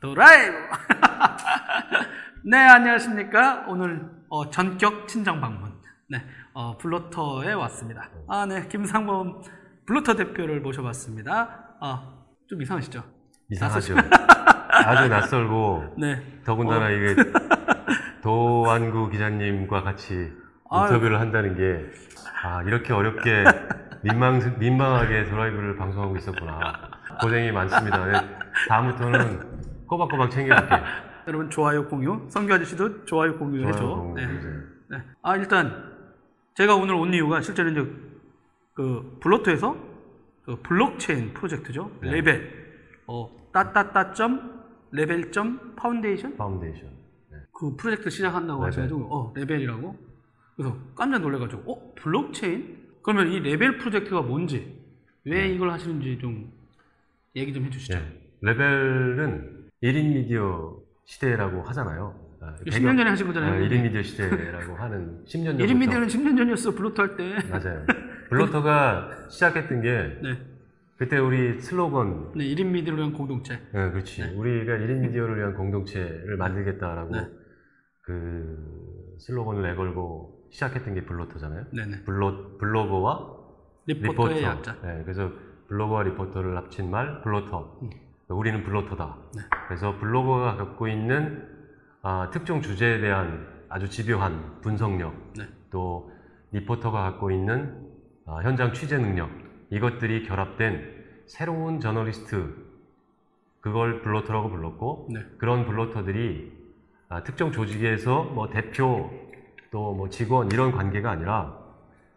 드라이브! 네, 안녕하십니까. 오늘 어, 전격 친정 방문. 네, 어, 블로터에 왔습니다. 아, 네, 김상범 블로터 대표를 모셔봤습니다. 아, 좀 이상하시죠? 이상하죠. 아주 낯설고 네. 더군다나 어. 이게 도안구 기자님과 같이. 인터뷰를 한다는 게 아, 이렇게 어렵게 민망, 민망하게 드라이브를 방송하고 있었구나. 고생이 많습니다. 네, 다음부터는 꼬박꼬박 챙겨볼게요. 여러분 좋아요 공유, 성규 아저씨도 좋아요 공유 해줘. 좋아요, 네. 공유. 네. 아 일단 제가 오늘 온 이유가 실제로 이제 그 블로터에서 그 블록체인 프로젝트죠. 네. 레벨 어 따따따 점 레벨 점 foundation foundation. 네. 그 프로젝트 시작한다고 레벨. 하셔가지고 어 레벨이라고 그래서 깜짝 놀래가지고 어 블록체인 그러면 이 레벨 프로젝트가 뭔지 왜 이걸 하시는지 좀 얘기 좀 해주시죠. 네. 레벨은 1인 미디어 시대라고 하잖아요. 아, 10년 전에 하신 거잖아요. 아, 1인 미디어 시대라고 하는 10년 전부터 1인 미디어는 10년 전이었어 블로터 할 때. 맞아요. 블로터가 시작했던 게 네. 그때 우리 슬로건 네, 1인 미디어를 위한 공동체. 네, 그렇지. 우리가 1인 미디어를 위한 공동체를 만들겠다라고 네. 그 슬로건을 내걸고 시작했던 게 블로터잖아요. 네네. 블로, 블로거와 리포터의 리포터. 약자. 네, 그래서 블로거와 리포터를 합친 말 블로터. 음. 우리는 블로터다. 네. 그래서 블로거가 갖고 있는 아, 특정 주제에 대한 아주 집요한 분석력, 네. 또 리포터가 갖고 있는 아, 현장 취재 능력 이것들이 결합된 새로운 저널리스트 그걸 블로터라고 불렀고 네. 그런 블로터들이 아, 특정 조직에서 뭐 대표 또 뭐 직원 이런 관계가 아니라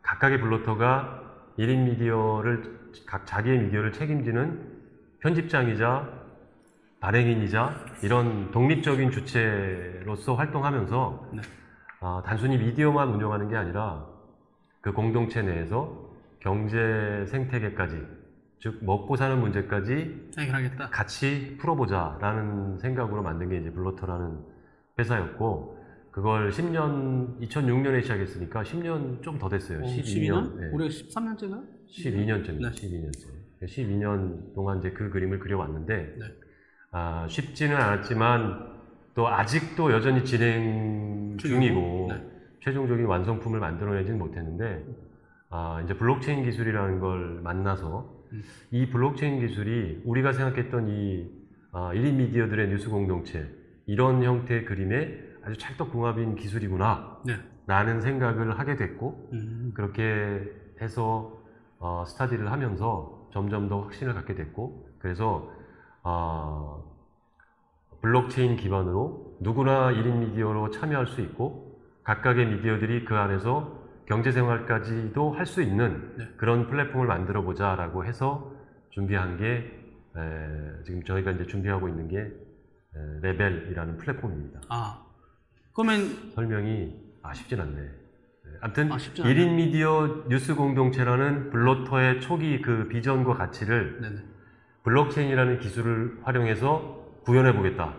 각각의 블로터가 1인 미디어를 각 자기의 미디어를 책임지는 편집장이자 발행인이자 이런 독립적인 주체로서 활동하면서 네. 아, 단순히 미디어만 운영하는 게 아니라 그 공동체 내에서 경제 생태계까지 즉 먹고 사는 문제까지 해결하겠다. 같이 풀어보자라는 생각으로 만든 게 이제 블로터라는 회사였고 그걸 10년 2006년에 시작했으니까 10년 좀 더 됐어요. 어, 12년. 12년? 네. 올해 13년째가? 12년째입니다. 네. 12년째. 12년 동안 이제 그 그림을 그려왔는데 네. 아, 쉽지는 않았지만 또 아직도 여전히 진행 중이고 네. 최종적인 완성품을 만들어내지는 못했는데 아, 이제 블록체인 기술이라는 걸 만나서 음. 이 블록체인 기술이 우리가 생각했던 이 아, 1인 미디어들의 뉴스 공동체 이런 형태의 그림에 아주 찰떡궁합인 기술이구나 네. 라는 생각을 하게 됐고 음. 그렇게 해서 어, 스터디를 하면서 점점 더 확신을 갖게 됐고 그래서 어, 블록체인 기반으로 누구나 1인 미디어로 참여할 수 있고 각각의 미디어들이 그 안에서 경제생활까지도 할 수 있는 네. 그런 플랫폼을 만들어 보자 라고 해서 준비한 게 에, 지금 저희가 이제 준비하고 있는 게 에, 레벨이라는 플랫폼입니다. 아. 그러면 설명이 아 쉽진 않네. 네, 아무튼 아, 쉽진 1인 미디어 뉴스 공동체라는 블로터의 초기 그 비전과 가치를 네네. 블록체인이라는 기술을 활용해서 구현해 보겠다.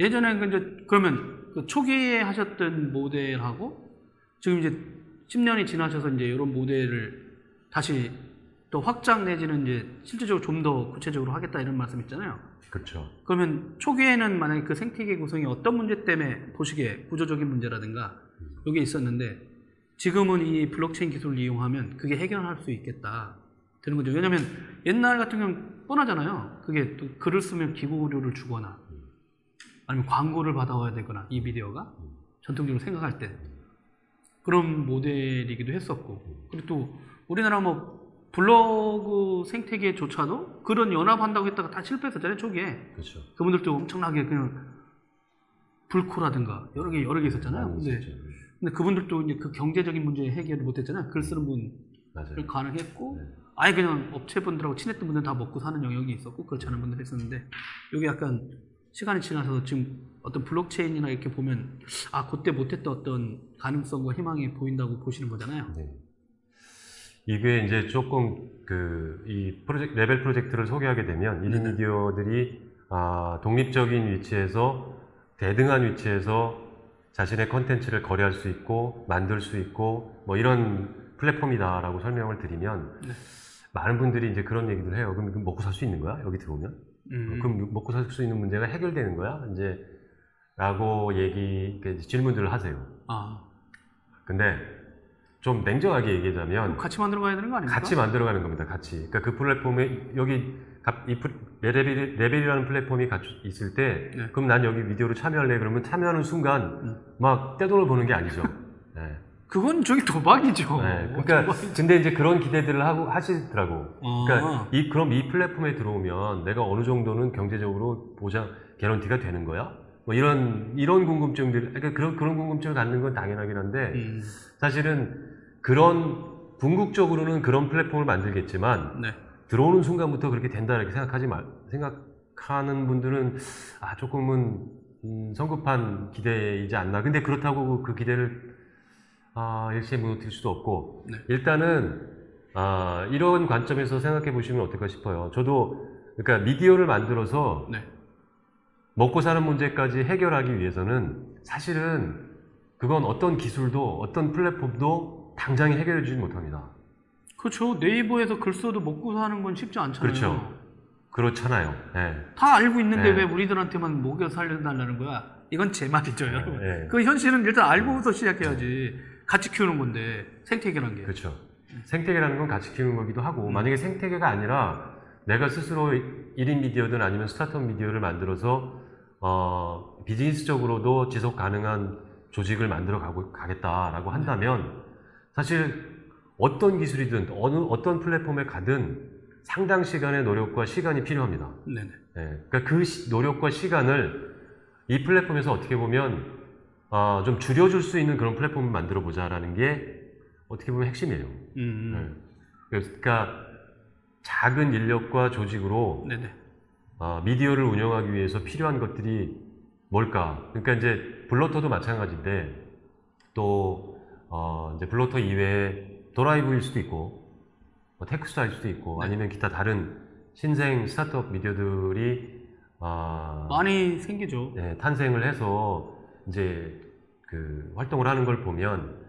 예전에 그 이제 그러면 그 초기에 하셨던 모델하고 지금 이제 10년이 지나셔서 이제 이런 모델을 다시 또 확장 내지는 이제 실질적으로 좀 더 구체적으로 하겠다 이런 말씀 있잖아요. 그렇죠. 그러면 초기에는 만약에 그 생태계 구성이 어떤 문제 때문에 보시기에 구조적인 문제라든가 이게 있었는데 지금은 이 블록체인 기술을 이용하면 그게 해결할 수 있겠다 되는 거죠. 왜냐하면 옛날 같은 경우는 뻔하잖아요. 그게 또 글을 쓰면 기고료를 주거나 아니면 광고를 받아와야 되거나 이 미디어가 전통적으로 생각할 때 그런 모델이기도 했었고 그리고 또 우리나라 뭐 블로그 생태계조차도 그런 연합한다고 했다가 다 실패했었잖아요 초기에 그렇죠. 그분들도 엄청나게 그냥 불코라든가 여러 개 여러 개 있었잖아요. 근데, 있었죠. 근데 그분들도 이제 그 경제적인 문제 해결을 못했잖아요. 글 쓰는 분을. 가능했고 네. 아예 그냥 업체분들하고 친했던 분들 다 먹고 사는 영역이 있었고 그렇지 않은 분들 했었는데 이게 약간 시간이 지나서 지금 어떤 블록체인이나 이렇게 보면 아 그때 못했던 어떤 가능성과 희망이 보인다고 보시는 거잖아요. 네. 이게 이제 조금 그 이 프로젝트 레벨 프로젝트를 소개하게 되면 1인 네네. 미디어들이 아, 독립적인 위치에서 대등한 위치에서 자신의 컨텐츠를 거래할 수 있고 만들 수 있고 뭐 이런 플랫폼이다라고 설명을 드리면 네. 많은 분들이 이제 그런 얘기를 해요. 그럼 먹고 살 수 있는 거야? 여기 들어오면? 음. 그럼 먹고 살 수 있는 문제가 해결되는 거야? 이제 라고 얘기 그 질문들을 하세요. 아, 근데 좀 냉정하게 얘기하자면 같이 만들어 가야 되는 거 아닙니까? 같이 만들어 가는 겁니다. 같이. 그러니까 그 플랫폼에 여기 갑- 이 레벨, 레벨이라는 플랫폼이 같이 있을 때 네. 그럼 난 여기 미디어로 참여할래 그러면 참여하는 순간 음. 막 떼돈을 버는 게 아니죠. 네. 그건 저기 도박이죠. 네. 뭐 그러니까 도박이죠. 근데 이제 그런 기대들을 하고 하시더라고. 어. 그러니까 이 그럼 이 플랫폼에 들어오면 내가 어느 정도는 경제적으로 보장 개런티가 되는 거야? 뭐 이런 이런 궁금증들 그러니까 그런 그런 궁금증을 갖는 건 당연하긴 한데 음, 사실은 그런 궁극적으로는 그런 플랫폼을 만들겠지만 네. 들어오는 순간부터 그렇게 된다 이렇게 생각하지 말 생각하는 분들은 아 조금은 음, 성급한 기대이지 않나. 근데 그렇다고 그 기대를 아, 일시에 무너뜨릴 수도 없고 네. 일단은 아, 이런 관점에서 생각해 보시면 어떨까 싶어요. 저도 그러니까 미디어를 만들어서 네. 먹고 사는 문제까지 해결하기 위해서는 사실은 그건 어떤 기술도 어떤 플랫폼도 당장에 해결해 주지 못합니다. 그렇죠. 네이버에서 글 써도 먹고 사는 건 쉽지 않잖아요. 그렇죠. 그렇잖아요. 네. 다 알고 있는데 네. 왜 우리들한테만 먹여 살려달라는 거야? 이건 제 말이죠, 여러분. 네. 그 현실은 일단 알고부터 시작해야지. 같이 키우는 건데 생태계란 게. 그렇죠. 생태계라는 건 같이 키우는 거기도 하고 만약에 생태계가 아니라 내가 스스로 1인 미디어든 아니면 스타트업 미디어를 만들어서 어, 비즈니스적으로도 지속 가능한 조직을 만들어 가고 가겠다라고 한다면 사실 어떤 기술이든 어느 어떤 플랫폼에 가든 상당 시간의 노력과 시간이 필요합니다. 네네. 예, 그러니까 그 시- 노력과 시간을 이 플랫폼에서 어떻게 보면 아, 좀 줄여줄 수 있는 그런 플랫폼을 만들어 보자라는 게 어떻게 보면 핵심이에요. 음, 예. 그러니까 작은 인력과 조직으로 네네. 아, 미디어를 운영하기 위해서 필요한 것들이 뭘까? 그러니까 이제 블로터도 마찬가지인데 또 어, 이제 블로터 이외에 도라이브일 수도 있고 뭐 테크스타일 수도 있고 네. 아니면 기타 다른 신생 스타트업 미디어들이 아, 많이 생기죠. 네, 탄생을 해서 이제 그 활동을 하는 걸 보면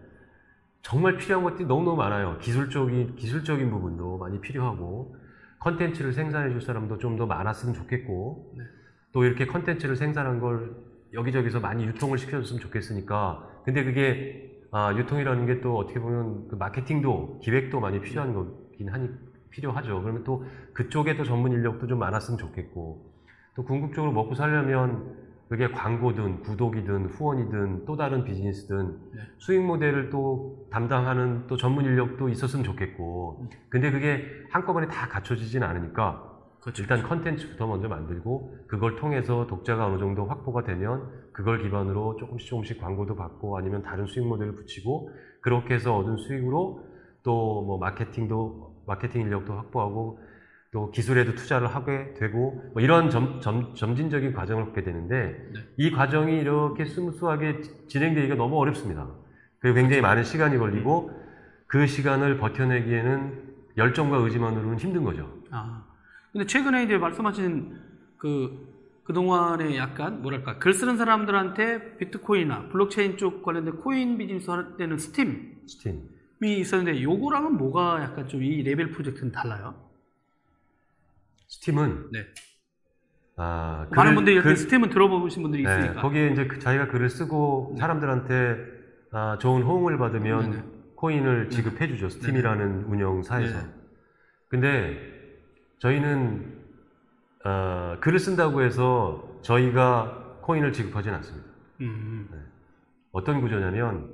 정말 필요한 것들이 너무너무 많아요. 기술적인, 기술적인 부분도 많이 필요하고, 컨텐츠를 생산해 줄 사람도 좀 더 많았으면 좋겠고, 네. 또 이렇게 컨텐츠를 생산한 걸 여기저기서 많이 유통을 시켜줬으면 좋겠으니까, 근데 그게, 아, 유통이라는 게 또 어떻게 보면 그 마케팅도, 기획도 많이 필요한 거긴 하니, 필요하죠. 그러면 또 그쪽에 또 전문 인력도 좀 많았으면 좋겠고, 또 궁극적으로 먹고 살려면 그게 광고든 구독이든 후원이든 또 다른 비즈니스든 네. 수익 모델을 또 담당하는 또 전문 인력도 있었으면 좋겠고 근데 그게 한꺼번에 다 갖춰지진 않으니까 그렇죠. 일단 컨텐츠부터 먼저 만들고 그걸 통해서 독자가 어느 정도 확보가 되면 그걸 기반으로 조금씩 조금씩 광고도 받고 아니면 다른 수익 모델을 붙이고 그렇게 해서 얻은 수익으로 또 뭐 마케팅도 마케팅 인력도 확보하고 또 기술에도 투자를 하게 되고 뭐 이런 점, 점, 점진적인 과정을 갖게 되는데 네. 이 과정이 이렇게 smooth하게 지- 진행되기가 너무 어렵습니다. 그리고 굉장히 많은 시간이 걸리고 그 시간을 버텨내기에는 열정과 의지만으로는 힘든 거죠. 아, 근데 최근에 이제 말씀하신 그 그동안에 약간 뭐랄까 글 쓰는 사람들한테 비트코인이나 블록체인 쪽 관련된 코인 비즈니스 할 때는 스팀이 스팀. 있었는데 요거랑은 뭐가 약간 좀 이 레벨 프로젝트는 달라요? 스팀은 네. 아, 많은 글을- 분들이 이렇게 글- 스팀은 들어보신 분들이 네, 있으니까. 거기에 이제 그 자기가 글을 쓰고 네. 사람들한테 아, 좋은 호응을 받으면 네네. 코인을 지급해주죠. 스팀이라는 운영사에서. 근데 저희는 어, 글을 쓴다고 해서 저희가 코인을 지급하지는 않습니다. 음, 어떤 구조냐면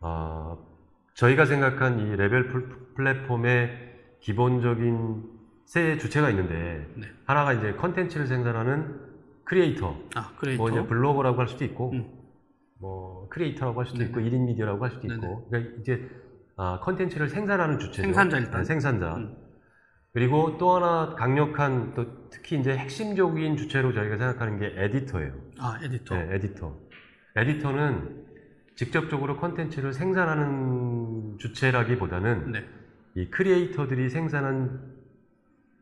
어, 저희가 생각한 이 레벨 플- 플랫폼의 기본적인 세 주체가 있는데 네. 하나가 이제 컨텐츠를 생산하는 크리에이터, 아 그래 뭐 이제 블로거라고 할 수도 있고 음. 뭐 크리에이터라고 할 수도 네네. 있고 1인 미디어라고 할 수도 네네. 있고 그러니까 이제 아, 컨텐츠를 생산하는 주체죠. 생산자 일단. 아, 생산자. 음. 그리고 또 하나 강력한 또 특히 이제 핵심적인 주체로 저희가 생각하는 게 에디터예요. 아 에디터. 네, 에디터. 에디터는 직접적으로 컨텐츠를 생산하는 주체라기보다는 네. 이 크리에이터들이 생산한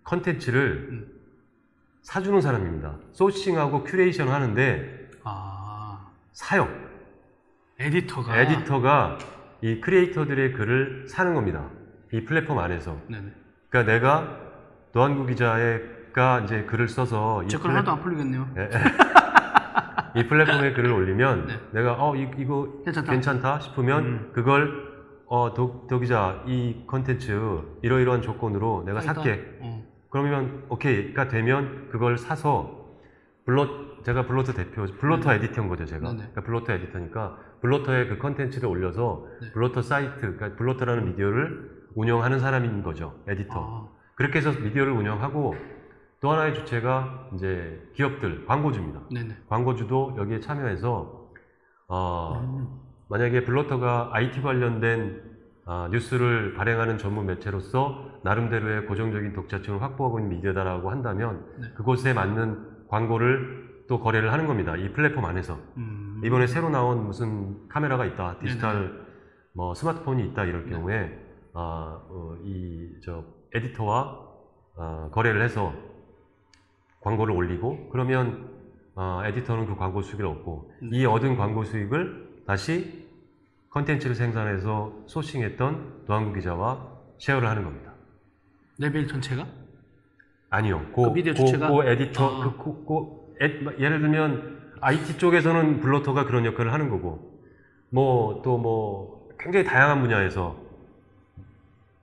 컨텐츠를 음. 사주는 사람입니다. sourcing하고 curation 하는데 아 사요. 에디터가. 에디터가 이 크리에이터들의 글을 사는 겁니다. 이 플랫폼 안에서. 네네. 그러니까 내가 노한구 기자의 제가 이제 글을 써서 이제걸 플랫- 하나도 안 풀리겠네요. 예. 이 플랫폼에 글을 올리면 네. 내가 어 이, 이거 괜찮다. 괜찮다 싶으면 음. 그걸 어 도, 도 기자 이 컨텐츠 이러이러한 조건으로 내가 하겠다. 살게 어. 그러면 오케이가 되면 그걸 사서 블러 제가 블로터 대표 블로터 에디터인 거죠 제가. 그러니까 블로터 에디터니까 블로터에 그 컨텐츠를 올려서 네. 블로터 사이트 그러니까 블로터라는 미디어를 운영하는 사람인 거죠 에디터 아, 그렇게 해서 미디어를 운영하고 또 하나의 주체가 이제 기업들 광고주입니다 네네. 광고주도 여기에 참여해서 어, 음. 만약에 블로터가 IT 관련된 아, 뉴스를 발행하는 전문 매체로서 나름대로의 고정적인 독자층을 확보하고 있는 미디어다라고 한다면 네. 그곳에 맞는 광고를 또 거래를 하는 겁니다. 이 플랫폼 안에서. 음. 이번에 새로 나온 무슨 카메라가 있다, 디지털 뭐 스마트폰이 있다 이럴 네. 경우에 아, 이저 에디터와 아, 거래를 해서 광고를 올리고 그러면 아, 에디터는 그 광고 수익을 얻고 음. 이 얻은 광고 수익을 다시 컨텐츠를 생산해서 sourcing했던 노한구 기자와 share를 하는 겁니다. 레벨 전체가? 아니요. 그 미디어 주체가? 그 에디터, 아. 그, 그, 그 에- 예를 들면 IT 쪽에서는 블로터가 그런 역할을 하는 거고, 뭐 또 뭐 굉장히 다양한 분야에서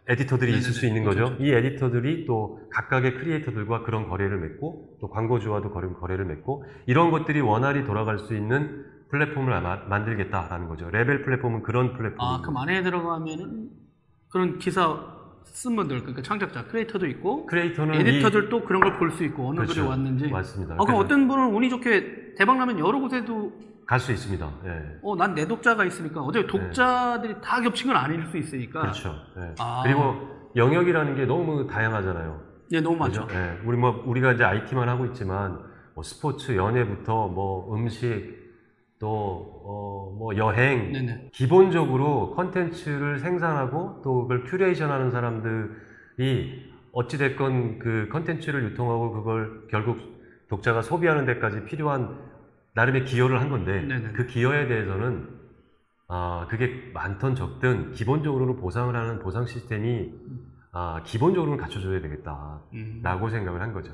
에디터들이 있을 수 네네네. 있는 거죠. 그렇죠. 이 에디터들이 또 각각의 크리에이터들과 그런 거래를 맺고, 또 광고주와도 거래- 거래를 맺고, 이런 것들이 원활히 돌아갈 수 있는 플랫폼을 아마 만들겠다라는 거죠. 레벨 플랫폼은 그런 플랫폼입니다. 아, 그럼 안에 들어가면은 그런 기사 쓴 분들, 그러니까 창작자, 크리에이터도 있고, 크리에이터는 이- 에디터들도 그런 걸 볼 수 있고, 어느 글이 그렇죠. 왔는지. 맞습니다. 아, 그럼 어떤 분은 운이 좋게 대박 나면 여러 곳에도, 갈 수 있습니다. 예. 어, 난 내 독자가 있으니까, 어차피 독자들이 다 겹친 건 아닐 수 있으니까. 그렇죠. 예. 아. 그리고 영역이라는 게 너무 다양하잖아요. 예, 너무 많죠. 그죠? 예. 우리 뭐 우리가 이제 IT만 하고 있지만 뭐 스포츠, 연예부터 뭐 음식 또 뭐 여행 네네. 기본적으로 컨텐츠를 생산하고 또 그걸 curation하는 사람들이 어찌 됐건 그 컨텐츠를 유통하고 그걸 결국 독자가 소비하는 데까지 필요한 나름의 기여를 한 건데 네네. 그 기여에 대해서는 아 그게 많던 적든 기본적으로는 보상을 하는 보상 시스템이 아 기본적으로는 갖춰줘야 되겠다라고 음. 생각을 한 거죠.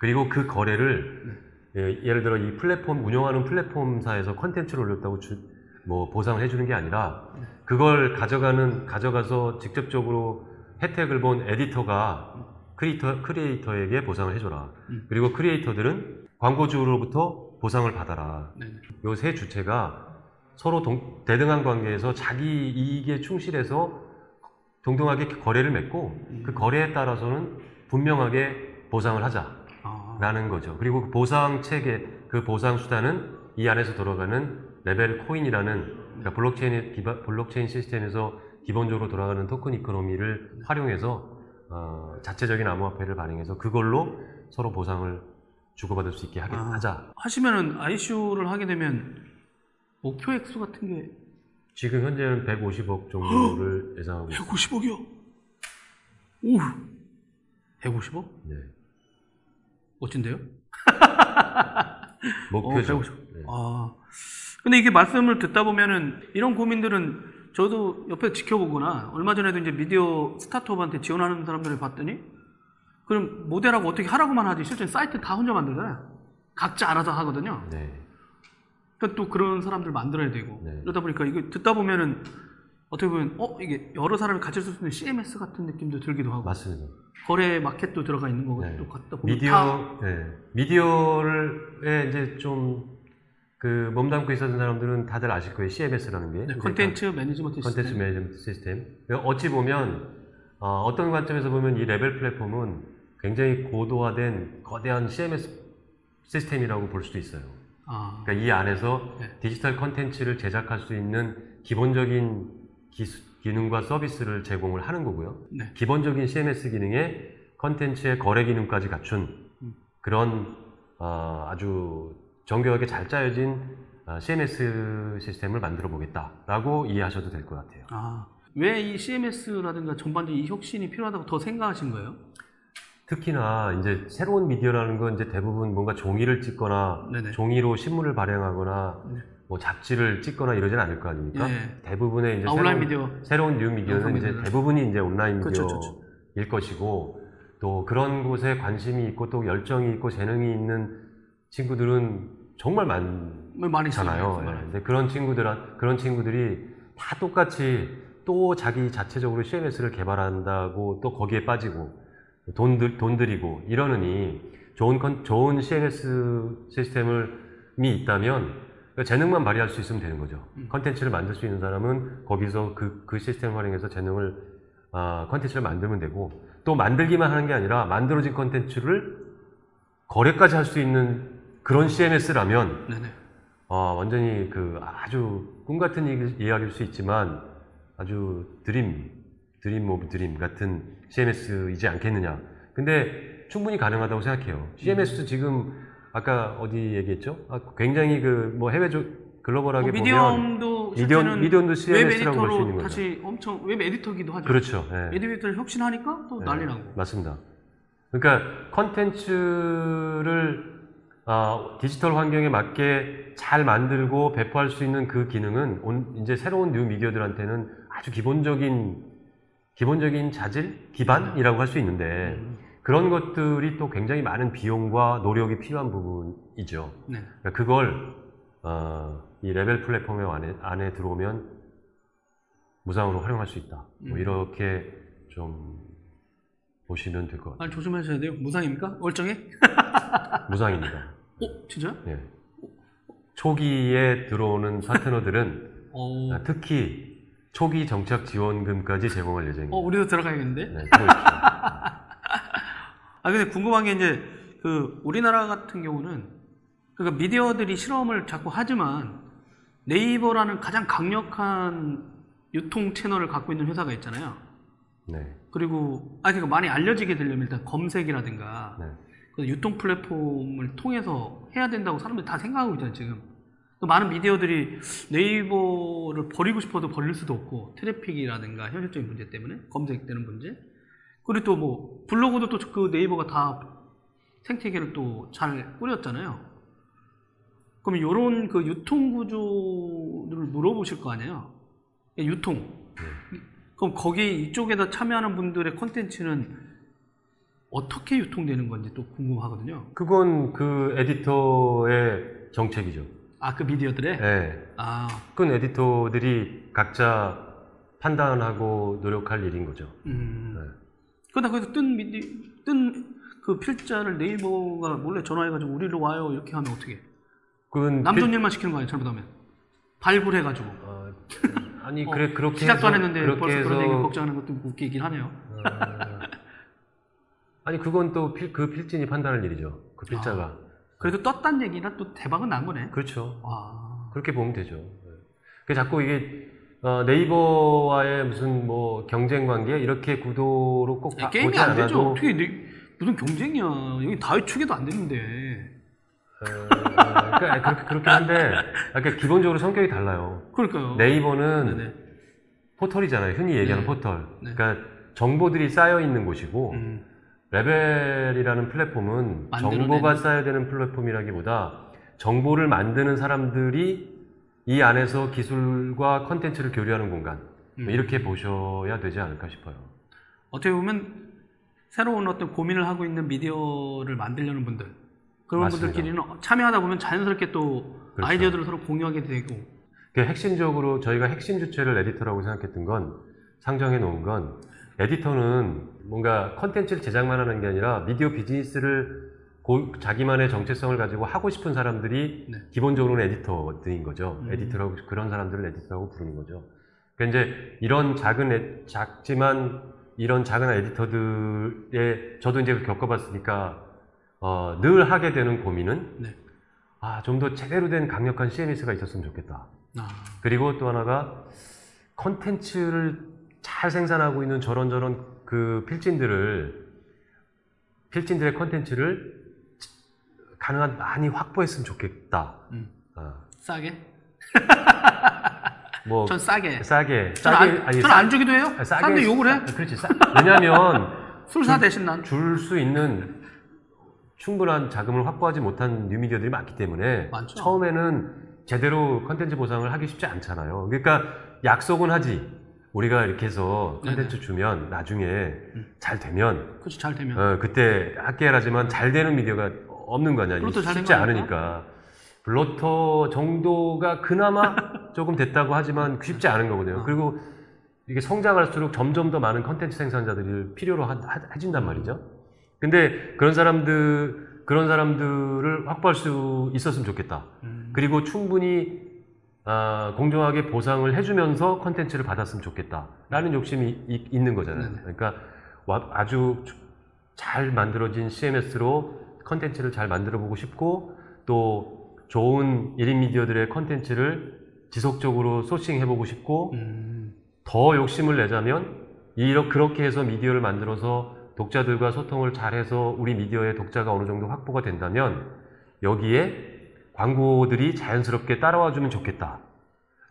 그리고 그 거래를 예, 예를 들어 이 플랫폼 운영하는 플랫폼사에서 컨텐츠를 올렸다고 주, 뭐 보상을 해주는 게 아니라 그걸 가져가는 가져가서 직접적으로 혜택을 본 에디터가 크리에이터, 크리에이터에게 보상을 해줘라. 음. 그리고 크리에이터들은 광고주로부터 보상을 받아라. 네네. 요 세 주체가 서로 동- 대등한 관계에서 자기 이익에 충실해서 동등하게 거래를 맺고 그 거래에 따라서는 분명하게 보상을 하자. 아, 라는 거죠. 그리고 그 보상 체계, 그 보상 수단은 이 안에서 돌아가는 레벨 코인이라는 그러니까 블록체인 기반 블록체인 시스템에서 기본적으로 돌아가는 token economy를 활용해서 어, 자체적인 암호화폐를 발행해서 그걸로 서로 보상을 주고받을 수 있게 하게 아. 하자. 하시면은 ICO를 하게 되면 목표 액수 같은 게 지금 현재는 150억 정도를 예상하고 있습니다. 150억이요. 오, 150억? 네. 멋진데요? 목표죠. 어, 150. 네. 아, 근데 이게 말씀을 듣다 보면은 이런 고민들은 저도 옆에 지켜보거나 얼마 전에도 이제 미디어 스타트업한테 지원하는 사람들을 봤더니 그럼 모델하고 어떻게 하라고만 하지 실제 사이트 다 혼자 만들잖아요. 각자 알아서 하거든요. 네. 그러니까 또 그런 사람들 만들어야 되고 네. 그러다 보니까 이거 듣다 보면은 어떻게 보면 어 이게 여러 사람이 같이 쓸 수 있는 CMS 같은 느낌도 들기도 하고 맞습니다. 거래 마켓도 들어가 있는 거고 네. 또 갖다 보면 다 미디어, 네. 미디어를 이제 좀 그 몸담고 있었던 사람들은 다들 아실 거예요. CMS라는 게. 네, 컨텐츠 매니지먼트 컨텐츠 시스템. 매니지먼트 시스템. 어찌 보면 어, 떤 관점에서 보면 이 레벨 플랫폼은 굉장히 고도화된 거대한 CMS 시스템이라고 볼 수도 있어요. 아, 그러니까 이 안에서 네. 디지털 컨텐츠를 제작할 수 있는 기본적인 기수- 기능과 서비스를 제공을 하는 거고요. 네. 기본적인 CMS 기능에 컨텐츠의 거래 기능까지 갖춘 음. 그런 어, 아주 정교하게 잘 짜여진 어, CMS 시스템을 만들어 보겠다라고 이해하셔도 될 것 같아요. 아, 왜 이 CMS라든가 전반적인 이 혁신이 필요하다고 더 생각하신 거예요? 특히나 이제 새로운 미디어라는 건 이제 대부분 뭔가 종이를 찍거나 네네. 종이로 신문을 발행하거나 네. 뭐 잡지를 찍거나 이러진 않을 거 아닙니까? 예. 대부분의 이제 아, 새로운, 미디어. 새로운 뉴 미디어는 이제 미디어들. 대부분이 이제 온라인 미디어일 그쵸, 것이고 또 그런 곳에 관심이 있고 또 열정이 있고 재능이 있는 친구들은 정말 많, 뭐 많이 있잖아요. 쓰죠. 예. 근데 그런 친구들 그런 친구들이 다 똑같이 또 자기 자체적으로 CMS를 개발한다고 또 거기에 빠지고 돈, 들, 돈 들이고 이러느니 좋은 컨, 좋은 CMS 시스템을 이 있다면 재능만 발휘할 수 있으면 되는 거죠. 음. 컨텐츠를 만들 수 있는 사람은 거기서 그, 그 시스템을 활용해서 재능을 아, 컨텐츠를 만들면 되고 또 만들기만 하는 게 아니라 만들어진 컨텐츠를 거래까지 할 수 있는 그런 CMS라면 네네. 어, 완전히 그 아주 꿈 같은 이야기일 수 있지만 아주 dream, dream of dream 같은 CMS이지 않겠느냐. 근데 충분히 가능하다고 생각해요. CMS 지금 아까 어디 얘기했죠? 아, 굉장히 그 뭐 해외 조, 글로벌하게 뭐 보면 Medium도 Medium, 실제는 Medium도 웹 CMS라고 볼수 있는 거죠. 다시 엄청 웹 에디터기도 하죠. 그렇죠. 예. 웹 에디터를 혁신하니까 또 네, 난리 나고. 맞습니다. 그러니까 컨텐츠를 아, 디지털 환경에 맞게 잘 만들고 배포할 수 있는 그 기능은 온- 이제 새로운 뉴 미디어들한테는 아주 기본적인 기본적인 자질 기반이라고 할 수 있는데 음, 그런 것들이 또 굉장히 많은 비용과 노력이 필요한 부분이죠. 네. 그러니까 그걸 어, 이 레벨 플랫폼 안에, 안에 들어오면 무상으로 활용할 수 있다. 뭐 음. 이렇게 좀 보시면 될 것 같아요. 아 조심하셔야 돼요. 무상입니까? 월정에? 무상입니다. 어, 진짜요? 예. 초기에 들어오는 파트너들은 어, 아, 특히 초기 정착 지원금까지 제공할 예정입니다. 어, 우리도 들어가야겠는데? 네. 아 근데 궁금한 게 이제 그 우리나라 같은 경우는 그러니까 미디어들이 실험을 자꾸 하지만 네이버라는 가장 강력한 유통 채널을 갖고 있는 회사가 있잖아요. 네, 그리고 아 그러니까 많이 알려지게 되려면 일단 검색이라든가 네. 그 유통 플랫폼을 통해서 해야 된다고 사람들이 다 생각하고 있잖아요 지금. 또 많은 미디어들이 네이버를 버리고 싶어도 버릴 수도 없고 트래픽이라든가 현실적인 문제 때문에 검색되는 문제. 그리고 또 뭐 블로그도 또 그 네이버가 다 생태계를 또 잘 꾸렸잖아요. 그러면 이런 그 유통 구조를 물어보실 거 아니에요. 유통. 그럼 거기 이쪽에다 참여하는 분들의 콘텐츠는 어떻게 유통되는 건지 또 궁금하거든요. 그건 그 에디터의 정책이죠. 아, 그 미디어들의? 네. 아, 그건 에디터들이 각자 판단하고 노력할 일인 거죠. 음. 네. 그러다 거기서 뜬 미디, 뜬그 필자를 네이버가 몰래 전화해가지고 우리로 와요 이렇게 하면 어떻게? 그건 남존 일만 시키는 거 아니에요, 잘못하면? 발굴해가지고. 어, 아니 어, 그래 그렇게 시작도 안 해서- 했는데 그렇게 벌써 그런 얘기 해서 걱정하는 것도 웃기긴 하네요. 어, 아니 그건 또 그 필진이 판단할 일이죠. 그 필자가 그래도 떴단 얘기라 또 대박은 난 거네. 그렇죠. 와. 그렇게 보면 되죠. 네. 그 자꾸 이게 어, 네이버와의 무슨 뭐 경쟁 관계 이렇게 구도로 꼭 야, 봐- 게임이 안 되죠. 않아도 어떻게 네- 무슨 경쟁이야. 여기 다회 축에도 안 되는데. 어, 어, 그러니까 그렇게 그렇긴 한데 그러니까 기본적으로 성격이 달라요. 그러니까요. 네이버는 네네. 포털이잖아요. 흔히 얘기하는 네. 포털. 네. 그러니까 정보들이 쌓여 있는 곳이고 음. 레벨이라는 플랫폼은 정보가 쌓여야 되는 플랫폼이라기보다 정보를 만드는 사람들이 이 안에서 기술과 컨텐츠를 교류하는 공간 음. 이렇게 보셔야 되지 않을까 싶어요. 어떻게 보면 새로운 어떤 고민을 하고 있는 미디어를 만들려는 분들 그런 맞습니다. 분들끼리는 참여하다 보면 자연스럽게 또 그렇죠. 아이디어들을 서로 공유하게 되고 그 핵심적으로 저희가 핵심 주체를 에디터라고 생각했던 건 상정해 놓은 건 에디터는 뭔가 컨텐츠를 제작만 하는 게 아니라 미디어 비즈니스를 고- 자기만의 정체성을 가지고 하고 싶은 사람들이 네. 기본적으로는 에디터들인 거죠. 음. 에디터라고 그런 사람들을 에디터라고 부르는 거죠. 그러니까 이제 이런 작은 에- 작지만 이런 작은 에디터들의 저도 이제 겪어봤으니까 어, 늘 하게 되는 고민은 네. 아, 좀 더 제대로 된 강력한 CMS가 있었으면 좋겠다. 아, 그리고 또 하나가 컨텐츠를 잘 생산하고 있는 저런저런 그 필진들을 필진들의 컨텐츠를 가능한 많이 확보했으면 좋겠다. 음. 아, 싸게? 뭐전 싸게. 싸게 전 안, 전 안 주기도 해요. 싸- 사람들이 욕을 해. 싸- 그렇지. 싸, 왜냐하면 술사 대신 난. 줄 수 있는 충분한 자금을 확보하지 못한 뉴미디어들이 많기 때문에 많죠. 처음에는 제대로 컨텐츠 보상을 하기 쉽지 않잖아요. 그러니까 약속은 하지 우리가 이렇게 해서. 콘텐츠 주면 나중에 음. 잘 되면 그렇지 잘 되면 어, 그때 학계라지만 잘 되는 미디어가 없는 거 아니야. 쉽지? 않으니까. 블로터 정도가 그나마 조금 됐다고 하지만 쉽지 않은 거거든요. 어. 그리고 이게 성장할수록 점점 더 많은 컨텐츠 생산자들이 필요로 하, 하- 해진단 말이죠. 근데 그런 사람들, 그런 사람들을 확보할 수 있었으면 좋겠다. 음. 그리고 충분히 아, 공정하게 보상을 해주면서 컨텐츠를 받았으면 좋겠다라는 욕심이 이- 있는 거잖아요. 그러니까 와- 아주 잘 만들어진 CMS로 컨텐츠를 잘 만들어 보고 싶고 또 좋은 1인 미디어들의 컨텐츠를 지속적으로 sourcing해 보고 싶고 음. 더 욕심을 내자면 이렇게 그렇게 해서 미디어를 만들어서 독자들과 소통을 잘해서 우리 미디어의 독자가 어느 정도 확보가 된다면 여기에 광고들이 자연스럽게 따라와 주면 좋겠다.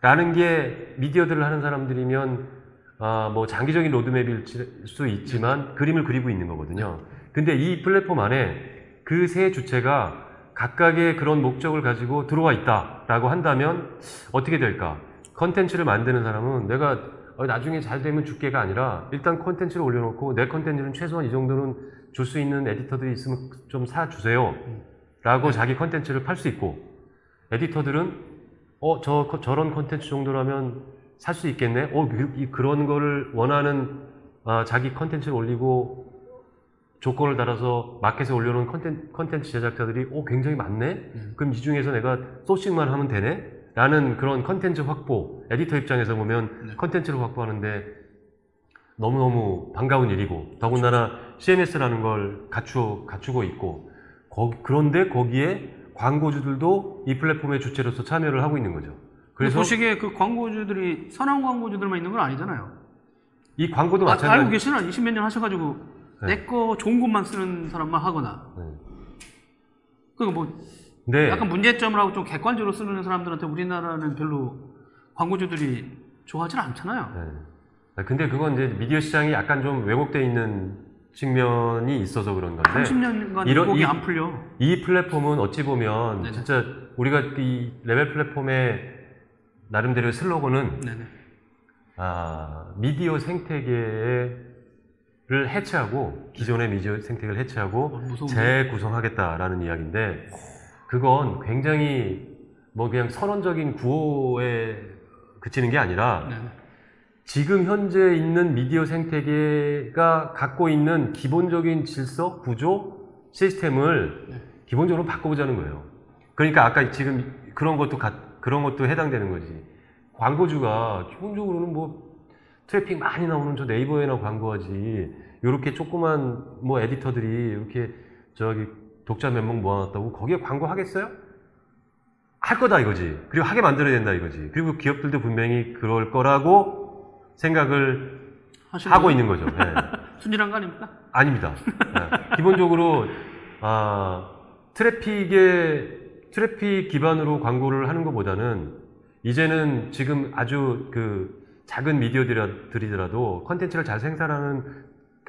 라는 게 미디어들을 하는 사람들이면 아, 뭐 장기적인 로드맵일 수 있지만 그림을 그리고 있는 거거든요. 근데 이 플랫폼 안에 그 세 주체가 각각의 그런 목적을 가지고 들어와 있다라고 한다면 어떻게 될까? 컨텐츠를 만드는 사람은 내가 어, 나중에 잘 되면 줄게가 아니라 일단 컨텐츠를 올려놓고 내 컨텐츠는 최소한 이 정도는 줄 수 있는 에디터들이 있으면 좀 사주세요. 라고 자기 컨텐츠를 팔 수 있고 에디터들은 어, 저, 저런 컨텐츠 정도라면 살 수 있겠네? 어, 그, 이- 그런 거를 원하는 아, 자기 컨텐츠를 올리고 조건을 달아서 마켓에 올려놓은 컨텐, 컨텐츠 제작자들이 어, 굉장히 많네? 음. 그럼 이 중에서 내가 sourcing만 하면 되네? 라는 그런 컨텐츠 확보, 에디터 입장에서 보면 네. 컨텐츠를 확보하는데 너무너무 반가운 일이고 더군다나 CMS라는 걸 갖추, 갖추고 있고 거- 그런데 거기에 광고주들도 이 플랫폼의 주체로서 참여를 하고 있는 거죠. 그래서 그래서 보시기에 그 광고주들이 선한 광고주들만 있는 건 아니잖아요. 이 광고도 아, 마찬가지. 알고 계시나? 20몇 년 하셔가지고 네. 내 거 좋은 것만 쓰는 사람만 하거나 네. 그거 뭐 네. 약간 문제점을 하고 좀 객관적으로 쓰는 사람들한테 우리나라는 별로 광고주들이 좋아하지 않잖아요. 네. 아, 근데 그건 이제 미디어 시장이 약간 좀 왜곡돼 있는 측면이 있어서 그런 건데 30년간 이런- 이- 안 풀려. 이 플랫폼은 어찌 보면 네네. 진짜 우리가 이 레벨 플랫폼의 나름대로의 슬로건은 네네. 아, 미디어 생태계 를 해체하고 기존의 미디어 생태계를 해체하고 어, 무서운데? 재구성하겠다라는 이야기인데 그건 굉장히 뭐 그냥 선언적인 구호에 그치는 게 아니라 네네. 지금 현재 있는 미디어 생태계가 갖고 있는 기본적인 질서, 구조, 시스템을 네. 기본적으로 바꿔보자는 거예요. 그러니까 아까 지금 그런 것도 가- 그런 것도 해당되는 거지. 광고주가 기본적으로는 뭐 트래픽 많이 나오는 저 네이버에나 광고하지. 이렇게 조그만 뭐 에디터들이 이렇게 저기 독자 몇 명 모아놨다고 거기에 광고 하겠어요? 할 거다 이거지. 그리고 하게 만들어야 된다 이거지. 그리고 기업들도 분명히 그럴 거라고 생각을 하고 거 있는 거죠. 예. 순진한 거 아닙니까? 아닙니다. 예. 기본적으로 아, 트래픽의 트래픽 기반으로 광고를 하는 것보다는 이제는 지금 아주 그 작은 미디어들이더라도 컨텐츠를 잘 생산하는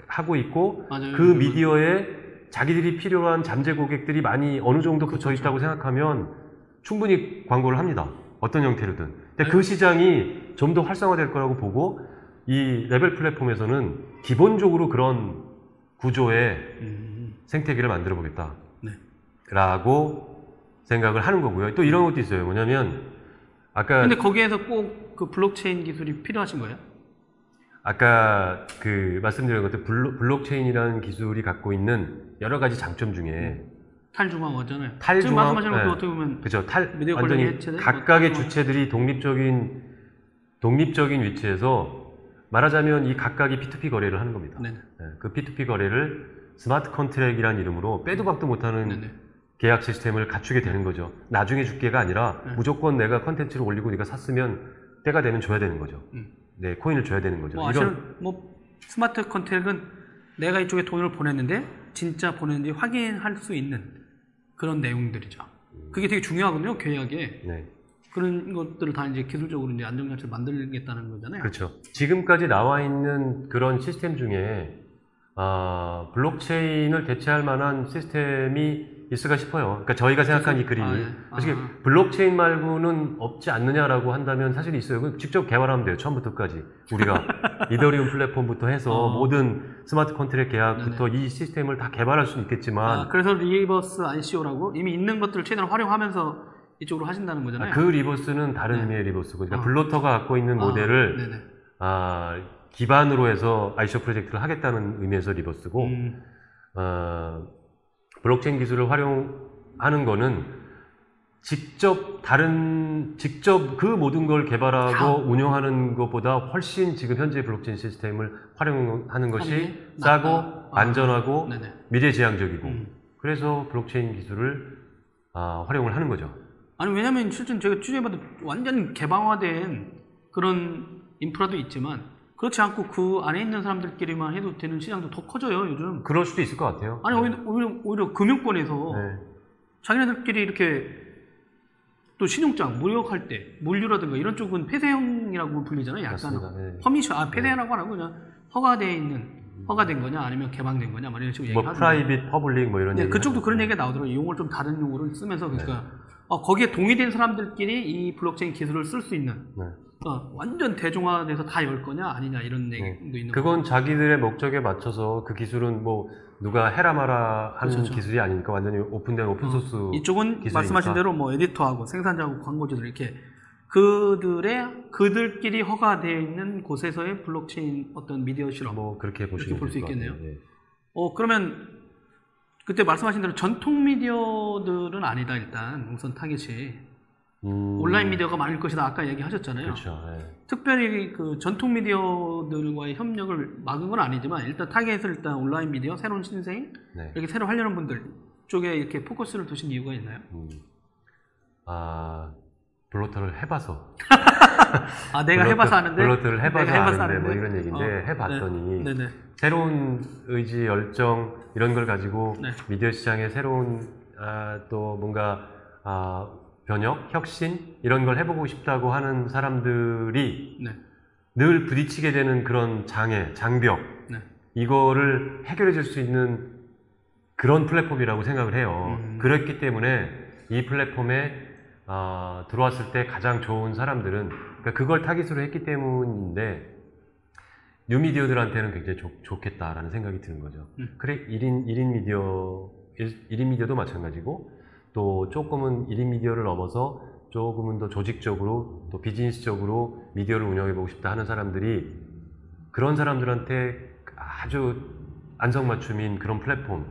하고 있고 맞아요. 그. 미디어에 자기들이 필요한 잠재 고객들이 많이 어느 정도 붙어 있다고 생각하면 충분히 광고를 합니다. 어떤 형태로든. 근데 그 시장이 좀 더 활성화될 거라고 보고 이 레벨 플랫폼에서는 기본적으로 그런 구조의 음, 생태계를 만들어 보겠다. 네. 라고 생각을 하는 거고요. 또 이런 것도 있어요. 뭐냐면 아까 근데 거기에서 꼭 그 블록체인 기술이 필요하신 거예요? 아까 그 말씀드린 것들 블록, 블록체인이라는 기술이 갖고 있는 여러 가지 장점 중에. 탈중앙- 지금 말씀하시는 것도 네. 어떻게 보면 그죠 탈 완전히 해체된 각각의 뭐 주체들이 독립적인 독립적인 위치에서 말하자면 이 각각이 P2P 거래를 하는 겁니다. 네네. 네, 그 P2P 거래를 smart contract이라는 이름으로 빼도 박도 못하는 네네. 계약 시스템을 갖추게 되는 거죠. 나중에 줄게가 아니라 네. 무조건 내가 컨텐츠를 올리고 네가 샀으면 때가 되면 줘야 되는 거죠. 음. 네, 코인을 줘야 되는 거죠. 뭐 이런 뭐 smart contract은 내가 이쪽에 돈을 보냈는데 진짜 보냈는지 확인할 수 있는 그런 내용들이죠. 그게 되게 중요하거든요 계약에 네, 그런 것들을 다 이제 기술적으로 이제 안전장치를 만들겠다는 거잖아요. 그렇죠. 지금까지 나와 있는 그런 시스템 중에 아, 블록체인을 대체할 만한 시스템이 있을까 싶어요. 그러니까 저희가 생각한 이 그림이 아, 예. 솔직히 아. 블록체인 말고는 없지 않느냐라고 한다면 사실 있어요. 직접 개발하면 돼요. 처음부터까지 우리가 이더리움 플랫폼부터 해서 어. 모든 smart contract 계약부터 이 시스템을 다 개발할 수는 있겠지만 아, 그래서 reverse ICO라고 이미 있는 것들을 최대한 활용하면서 이쪽으로 하신다는 거잖아요. 아, 그 reverse는 다른 네. 의미의 reverse고, 그러니까 어. 블로터가 갖고 있는 아, 모델을 네네. 아, 기반으로 해서 ICO 프로젝트를 하겠다는 의미에서 reverse고, 음, 어, 블록체인 기술을 활용하는 거는 직접 다른 직접 그 모든 걸 개발하고 다. 운영하는 것보다 훨씬 지금 현재 블록체인 시스템을 활용하는 것이 싸고 낫다. 아. 안전하고 네네. 미래지향적이고 음. 그래서 블록체인 기술을 아, 활용을 하는 거죠. 아니 왜냐면 실제 제가 취재해봐도 완전 개방화된 그런 인프라도 있지만 그렇지 않고 그 안에 있는 사람들끼리만 해도 되는 시장도 더 커져요 요즘. 그럴 수도 있을 것 같아요. 아니 오히려 오히려, 오히려 금융권에서 네. 자기네들끼리 이렇게 또 신용장 무역할 때 물류라든가 이런 쪽은 폐쇄형이라고 불리잖아요. 약간. 네. permission 아 폐쇄라고 안 하고 그냥 허가돼 있는 허가된 거냐 아니면 개방된 거냐 뭐 이런 식으로 뭐 얘기하는데 private public 뭐 이런 네, 그쪽도 그런 얘기가 나오더라고요. 용어를 좀 다른 용어를 쓰면서 그러니까 네. 어, 거기에 동의된 사람들끼리 이 블록체인 기술을 쓸 수 있는 네. 어, 완전 대중화돼서 다 열 거냐 아니냐 이런 얘기도 있는 그건 자기들의 목적에 맞춰서 그 기술은 뭐 누가 해라 마라 하는 그렇죠. 기술이 아니니까 완전히 오픈된 오픈소스 거. 이쪽은 기술이니까. 말씀하신 대로 뭐 에디터하고 생산자하고 광고주들 이렇게 그들의 그들끼리 허가되어 있는 곳에서의 블록체인 어떤 미디어 실험. 뭐 그렇게 보시면 볼수 있겠네요. 예. 어 그러면 그때 말씀하신 대로 전통 미디어들은 아니다 일단 우선 타겟이 음, 온라인 미디어가 많을 것이다 아까 얘기하셨잖아요. 그렇죠. 예. 특별히 그 전통 미디어들과의 협력을 막은 건 아니지만 일단 타겟을 일단 온라인 미디어 새로운 신생 네. 이렇게 새로 하려는 분들 쪽에 이렇게 포커스를 두신 이유가 있나요? 음. 아 블로터를 해봐서 아 내가 블로터- 해봐서 아는데 블로터를 해봐서 아는데 뭐. 이런 얘기인데 어, 해봤더니 네. 네네 새로운 의지, 열정 이런 걸 가지고 네. 미디어 시장에 새로운 아, 또 뭔가 아, 변혁, 혁신 이런 걸 해보고 싶다고 하는 사람들이 네. 늘 부딪히게 되는 그런 장애, 장벽 네. 이거를 해결해 줄 수 있는 그런 플랫폼이라고 생각을 해요. 음. 그렇기 때문에 이 플랫폼에 아, 들어왔을 때 가장 좋은 사람들은 그러니까 그걸 타깃으로 했기 때문인데 뉴미디어들한테는 굉장히 좋, 좋겠다라는 생각이 드는 거죠. 음. 그래 1인 1인 미디어 1, 인 미디어도 마찬가지고 또 조금은 1인 미디어를 넘어서 조금은 더 조직적으로 또 비즈니스적으로 미디어를 운영해 보고 싶다 하는 사람들이 그런 사람들한테 아주 안성맞춤인 그런 플랫폼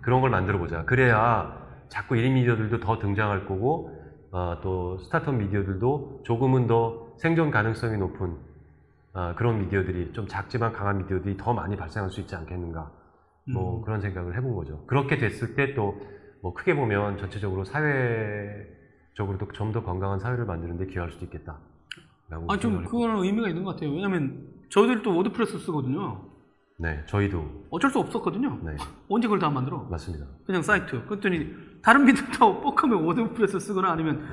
그런 걸 만들어 보자. 그래야 자꾸 1인 미디어들도 더 등장할 거고 어, 또 스타트업 미디어들도 조금은 더 생존 가능성이 높은 어, 그런 미디어들이 좀 작지만 강한 미디어들이 더 많이 발생할 수 있지 않겠는가. 뭐 음. 그런 생각을 해본 거죠. 그렇게 됐을 때 또 뭐 크게 보면 전체적으로 사회적으로도 좀 더 건강한 사회를 만드는데 기여할 수도 있겠다. 아좀 생각을 그거는 의미가 있는 것 같아요. 왜냐면 저희들도 워드프레스 쓰거든요. 네, 저희도 어쩔 수 없었거든요. 네 언제 그걸 다 만들어? 맞습니다. 그냥 사이트. 그랬더니 다른 미디어 뻑하면 워드프레스 쓰거나 아니면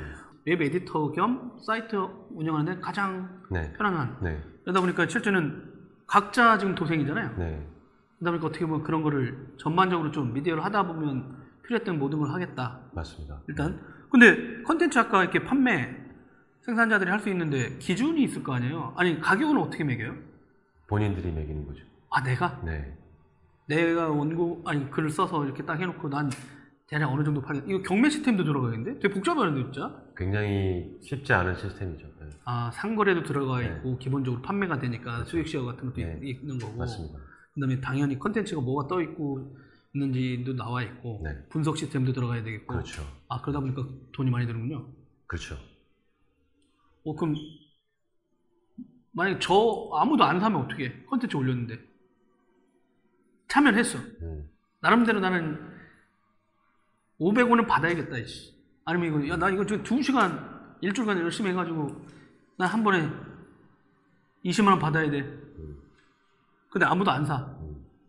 웹 에디터 겸 사이트 운영하는데 가장 네, 편안한. 네, 그러다 보니까 실제는 각자 지금 도생이잖아요. 네, 그러다 보니까 어떻게 보면 그런 거를 전반적으로 좀 미디어를 하다 보면 필요했던 모든 걸 하겠다. 맞습니다. 일단. 근데 컨텐츠 아까 이렇게 판매 생산자들이 할 수 있는데 기준이 있을 거 아니에요? 아니 가격은 어떻게 매겨요? 본인들이 매기는 거죠. 아 내가 네, 내가 원고 아니 글을 써서 이렇게 딱 해놓고 난 대략 어느 정도 팔겠다. 이거 경매 시스템도 들어가겠는데? 되게 복잡하는데 진짜? 굉장히 쉽지 않은 시스템이죠. 네, 아 상거래도 들어가 네. 있고 기본적으로 판매가 되니까 수익 share 같은 것도 네. 있- 있는 거고. 맞습니다. 그다음에 당연히 컨텐츠가 뭐가 떠 있고 있는지도 나와 있고 네. 분석 시스템도 들어가야 되겠고. 그렇죠, 아 그러다 보니까 돈이 많이 드는군요. 그렇죠. 어 그럼 만약에 저 아무도 안 사면 어떻게 해? 컨텐츠 올렸는데 참여를 했어. 음, 나름대로 나는 500원은 받아야겠다. 이씨. 아니면 이거 야나 이거 지금 2시간 일주일간 열심히 해가지고 나 한 번에 20만 원 받아야 돼. 근데 아무도 안 사.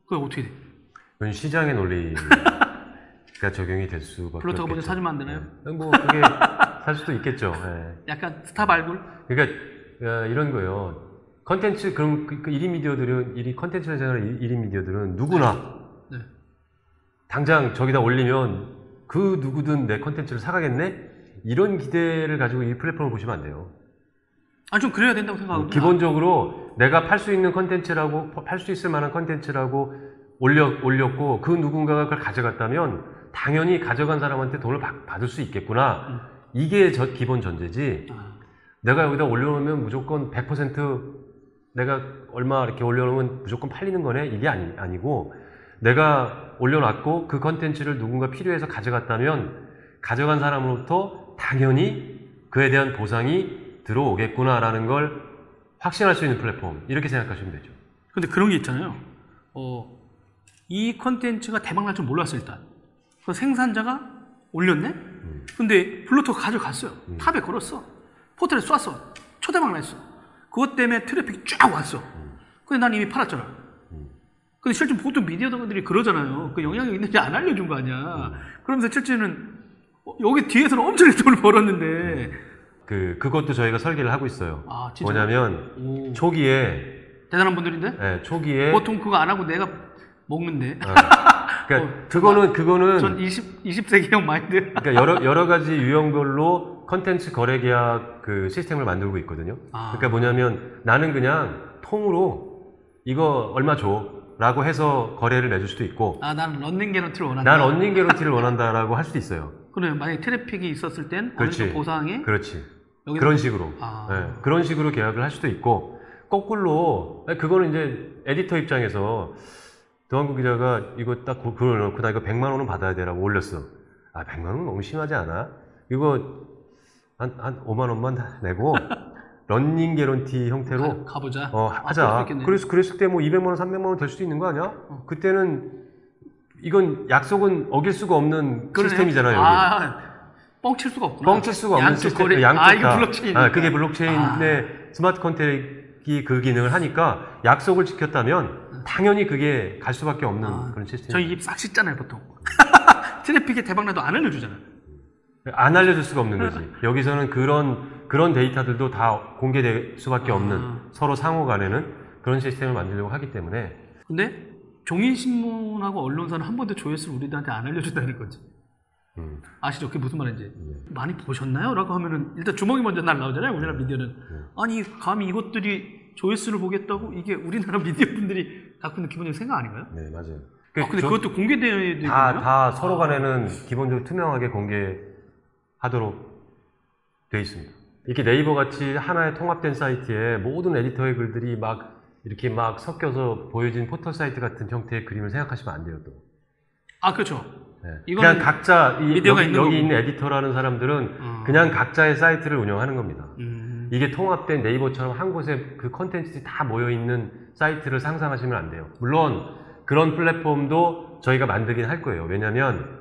그럼 어떻게 돼? 이건 시장의 논리가 적용이 될 수밖에 블로터가 먼저. 사주면 안 되나요? 네. 뭐 그게 살 수도 있겠죠. 예. 약간 스타 발굴? 그러니까 어, 이런 거예요. 컨텐츠 그럼 그, 그 1인 미디어들은 1인 컨텐츠를 생각하는 1인 미디어들은 누구나 네. 당장 저기다 올리면 그 누구든 내 컨텐츠를 사가겠네? 이런 기대를 가지고 이 플랫폼을 보시면 안 돼요. 아, 좀 그래야 된다고 생각하거든요. 기본적으로 내가 팔 수 있는 컨텐츠라고, 팔 수 있을 만한 컨텐츠라고 올려, 올렸고 그 누군가가 그걸 가져갔다면 당연히 가져간 사람한테 돈을 받, 받을 수 있겠구나. 음. 이게 저 기본 전제지. 아, 내가 여기다 올려놓으면 무조건 100% 내가 얼마 이렇게 올려놓으면 무조건 팔리는 거네? 이게 아니, 아니고 내가 올려놨고 그 컨텐츠를 누군가 필요해서 가져갔다면 가져간 사람으로부터 당연히 그에 대한 보상이 들어오겠구나라는 걸 확신할 수 있는 플랫폼 이렇게 생각하시면 되죠. 근데 그런 게 있잖아요. 어, 이 컨텐츠가 대박 날 줄 몰랐어, 일단. 그 생산자가 올렸네? 근데 블로터가 가져갔어요. 탑에 걸었어. 포털에 쐈어. 초대박 났어. 그것 때문에 트래픽이 쫙 왔어. 근데 난 이미 팔았잖아. 근데 실제 보통 미디어들이 그러잖아요. 그 영향이 있는지 안 알려준 거 아니야. 그러면서 실제는 어, 여기 뒤에서는 엄청난 돈을 벌었는데. 그 그것도 저희가 설계를 하고 있어요. 아, 진짜. 뭐냐면 오, 초기에 대단한 분들인데? 예, 초기에 보통 그거 안 하고 내가 먹는데. 그러니까 어, 그거는 그거는 전 20, 20세기형 마인드. 그러니까 여러 여러 가지 유형별로 컨텐츠 거래 계약 그 시스템을 만들고 있거든요. 아. 그러니까 뭐냐면 나는 그냥 통으로 이거 얼마 줘 라고 해서 거래를 맺을 수도 있고 아, 나는 런닝 개런티를 원한다. 난 런닝 개런티를 원한다라고 할 수도 있어요. 그래, 만약에 트래픽이 있었을 땐 어느 그렇지. 정도 보상에 그렇지. 그런 식으로. 아. 예, 그런 식으로 계약을 할 수도 있고, 거꾸로, 그거는 이제 에디터 입장에서, 도안구 기자가 이거 딱 그- 그걸 넣고 나 이거 100만 원은 받아야 돼라고 올렸어. 아, 100만 원은 너무 심하지 않아? 이거 한, 한 5만 원만 다 내고, 런닝 개런티 형태로, 가, 보자 어, 수 하자. 있겠네. 그래서, 그랬을 때 뭐 200만 원, 300만 원 될 수도 있는 거 아니야? 어. 그때는, 이건 약속은 어길 수가 없는 그러네. 시스템이잖아요, 여기. 아, 뻥칠 수가 없구나. 뻥칠 수가 없는 양쪽 시스템, 거래. 양쪽 아, 다. 블록체인. 아, 그게 블록체인의 smart contract이 그 기능을 하니까 약속을 지켰다면 당연히 그게 갈 수밖에 없는 아, 그런 시스템. 저희 입 싹 씻잖아요, 보통. 트래픽이 대박나도 안 알려주잖아요. 안 알려줄 수가 없는 거지. 여기서는 그런 그런 데이터들도 다 공개될 수밖에 없는 아. 서로 상호 간에는 그런 시스템을 만들려고 하기 때문에 근데 종이신문하고 언론사는 한 번도 조회수를 우리들한테 안 알려준다는 거지. 음, 아시죠? 그게 무슨 말인지. 많이 보셨나요? 라고 하면은 일단 주먹이 먼저 날라오잖아요. 우리나라 미디어는. 아니, 감히 이것들이 조회수를 보겠다고? 이게 우리나라 미디어 분들이 갖고 있는 기본적인 생각 아닌가요? 네 맞아요. 아, 근데 저- 그것도 공개되어야 되거든요? 다, 다 서로 간에는 기본적으로 투명하게 공개하도록 돼 있습니다. 이렇게 네이버 같이 하나의 통합된 사이트에 모든 에디터의 글들이 막 이렇게 막 섞여서 보여진 포털 사이트 같은 형태의 그림을 생각하시면 안 돼요, 또. 아, 그렇죠. 네. 그냥 각자, 이, 여기, 있는 여기. 있는 에디터라는 사람들은 어. 그냥 각자의 사이트를 운영하는 겁니다. 음, 이게 통합된 네이버처럼 한 곳에 그 컨텐츠들이 다 모여 있는 사이트를 상상하시면 안 돼요. 물론 그런 플랫폼도 저희가 만들긴 할 거예요. 왜냐면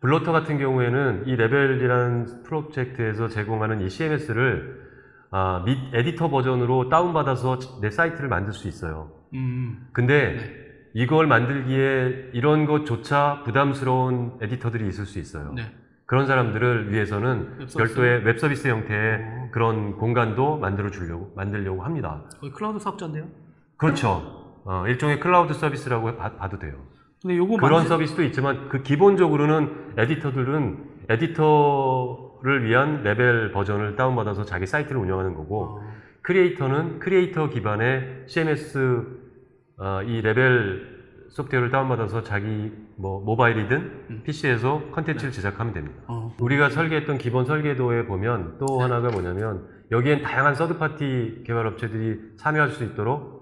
블로터 같은 경우에는 이 레벨이라는 프로젝트에서 제공하는 이 CMS를 아, 및 에디터 버전으로 다운받아서 내 사이트를 만들 수 있어요. 음, 근데 네. 이걸 만들기에 이런 것조차 부담스러운 에디터들이 있을 수 있어요. 네. 그런 사람들을 위해서는 웹서비스? 별도의 웹 서비스 형태의 어. 그런 공간도 만들어 주려고 만들려고 합니다. 거의 클라우드 사업자인데요. 그렇죠. 어, 일종의 클라우드 서비스라고 봐, 봐도 돼요. 근데 요거 그런 만들- 서비스도 있지만 그 기본적으로는 에디터들은 에디터를 위한 레벨 버전을 다운받아서 자기 사이트를 운영하는 거고 어, 크리에이터는 크리에이터 기반의 CMS 어, 이 레벨 소프트웨어를 다운받아서 자기 뭐 모바일이든 음. PC에서 컨텐츠를 제작하면 됩니다. 어, 우리가 설계했던 기본 설계도에 보면 또 하나가 뭐냐면 여기엔 다양한 third party 개발 업체들이 참여할 수 있도록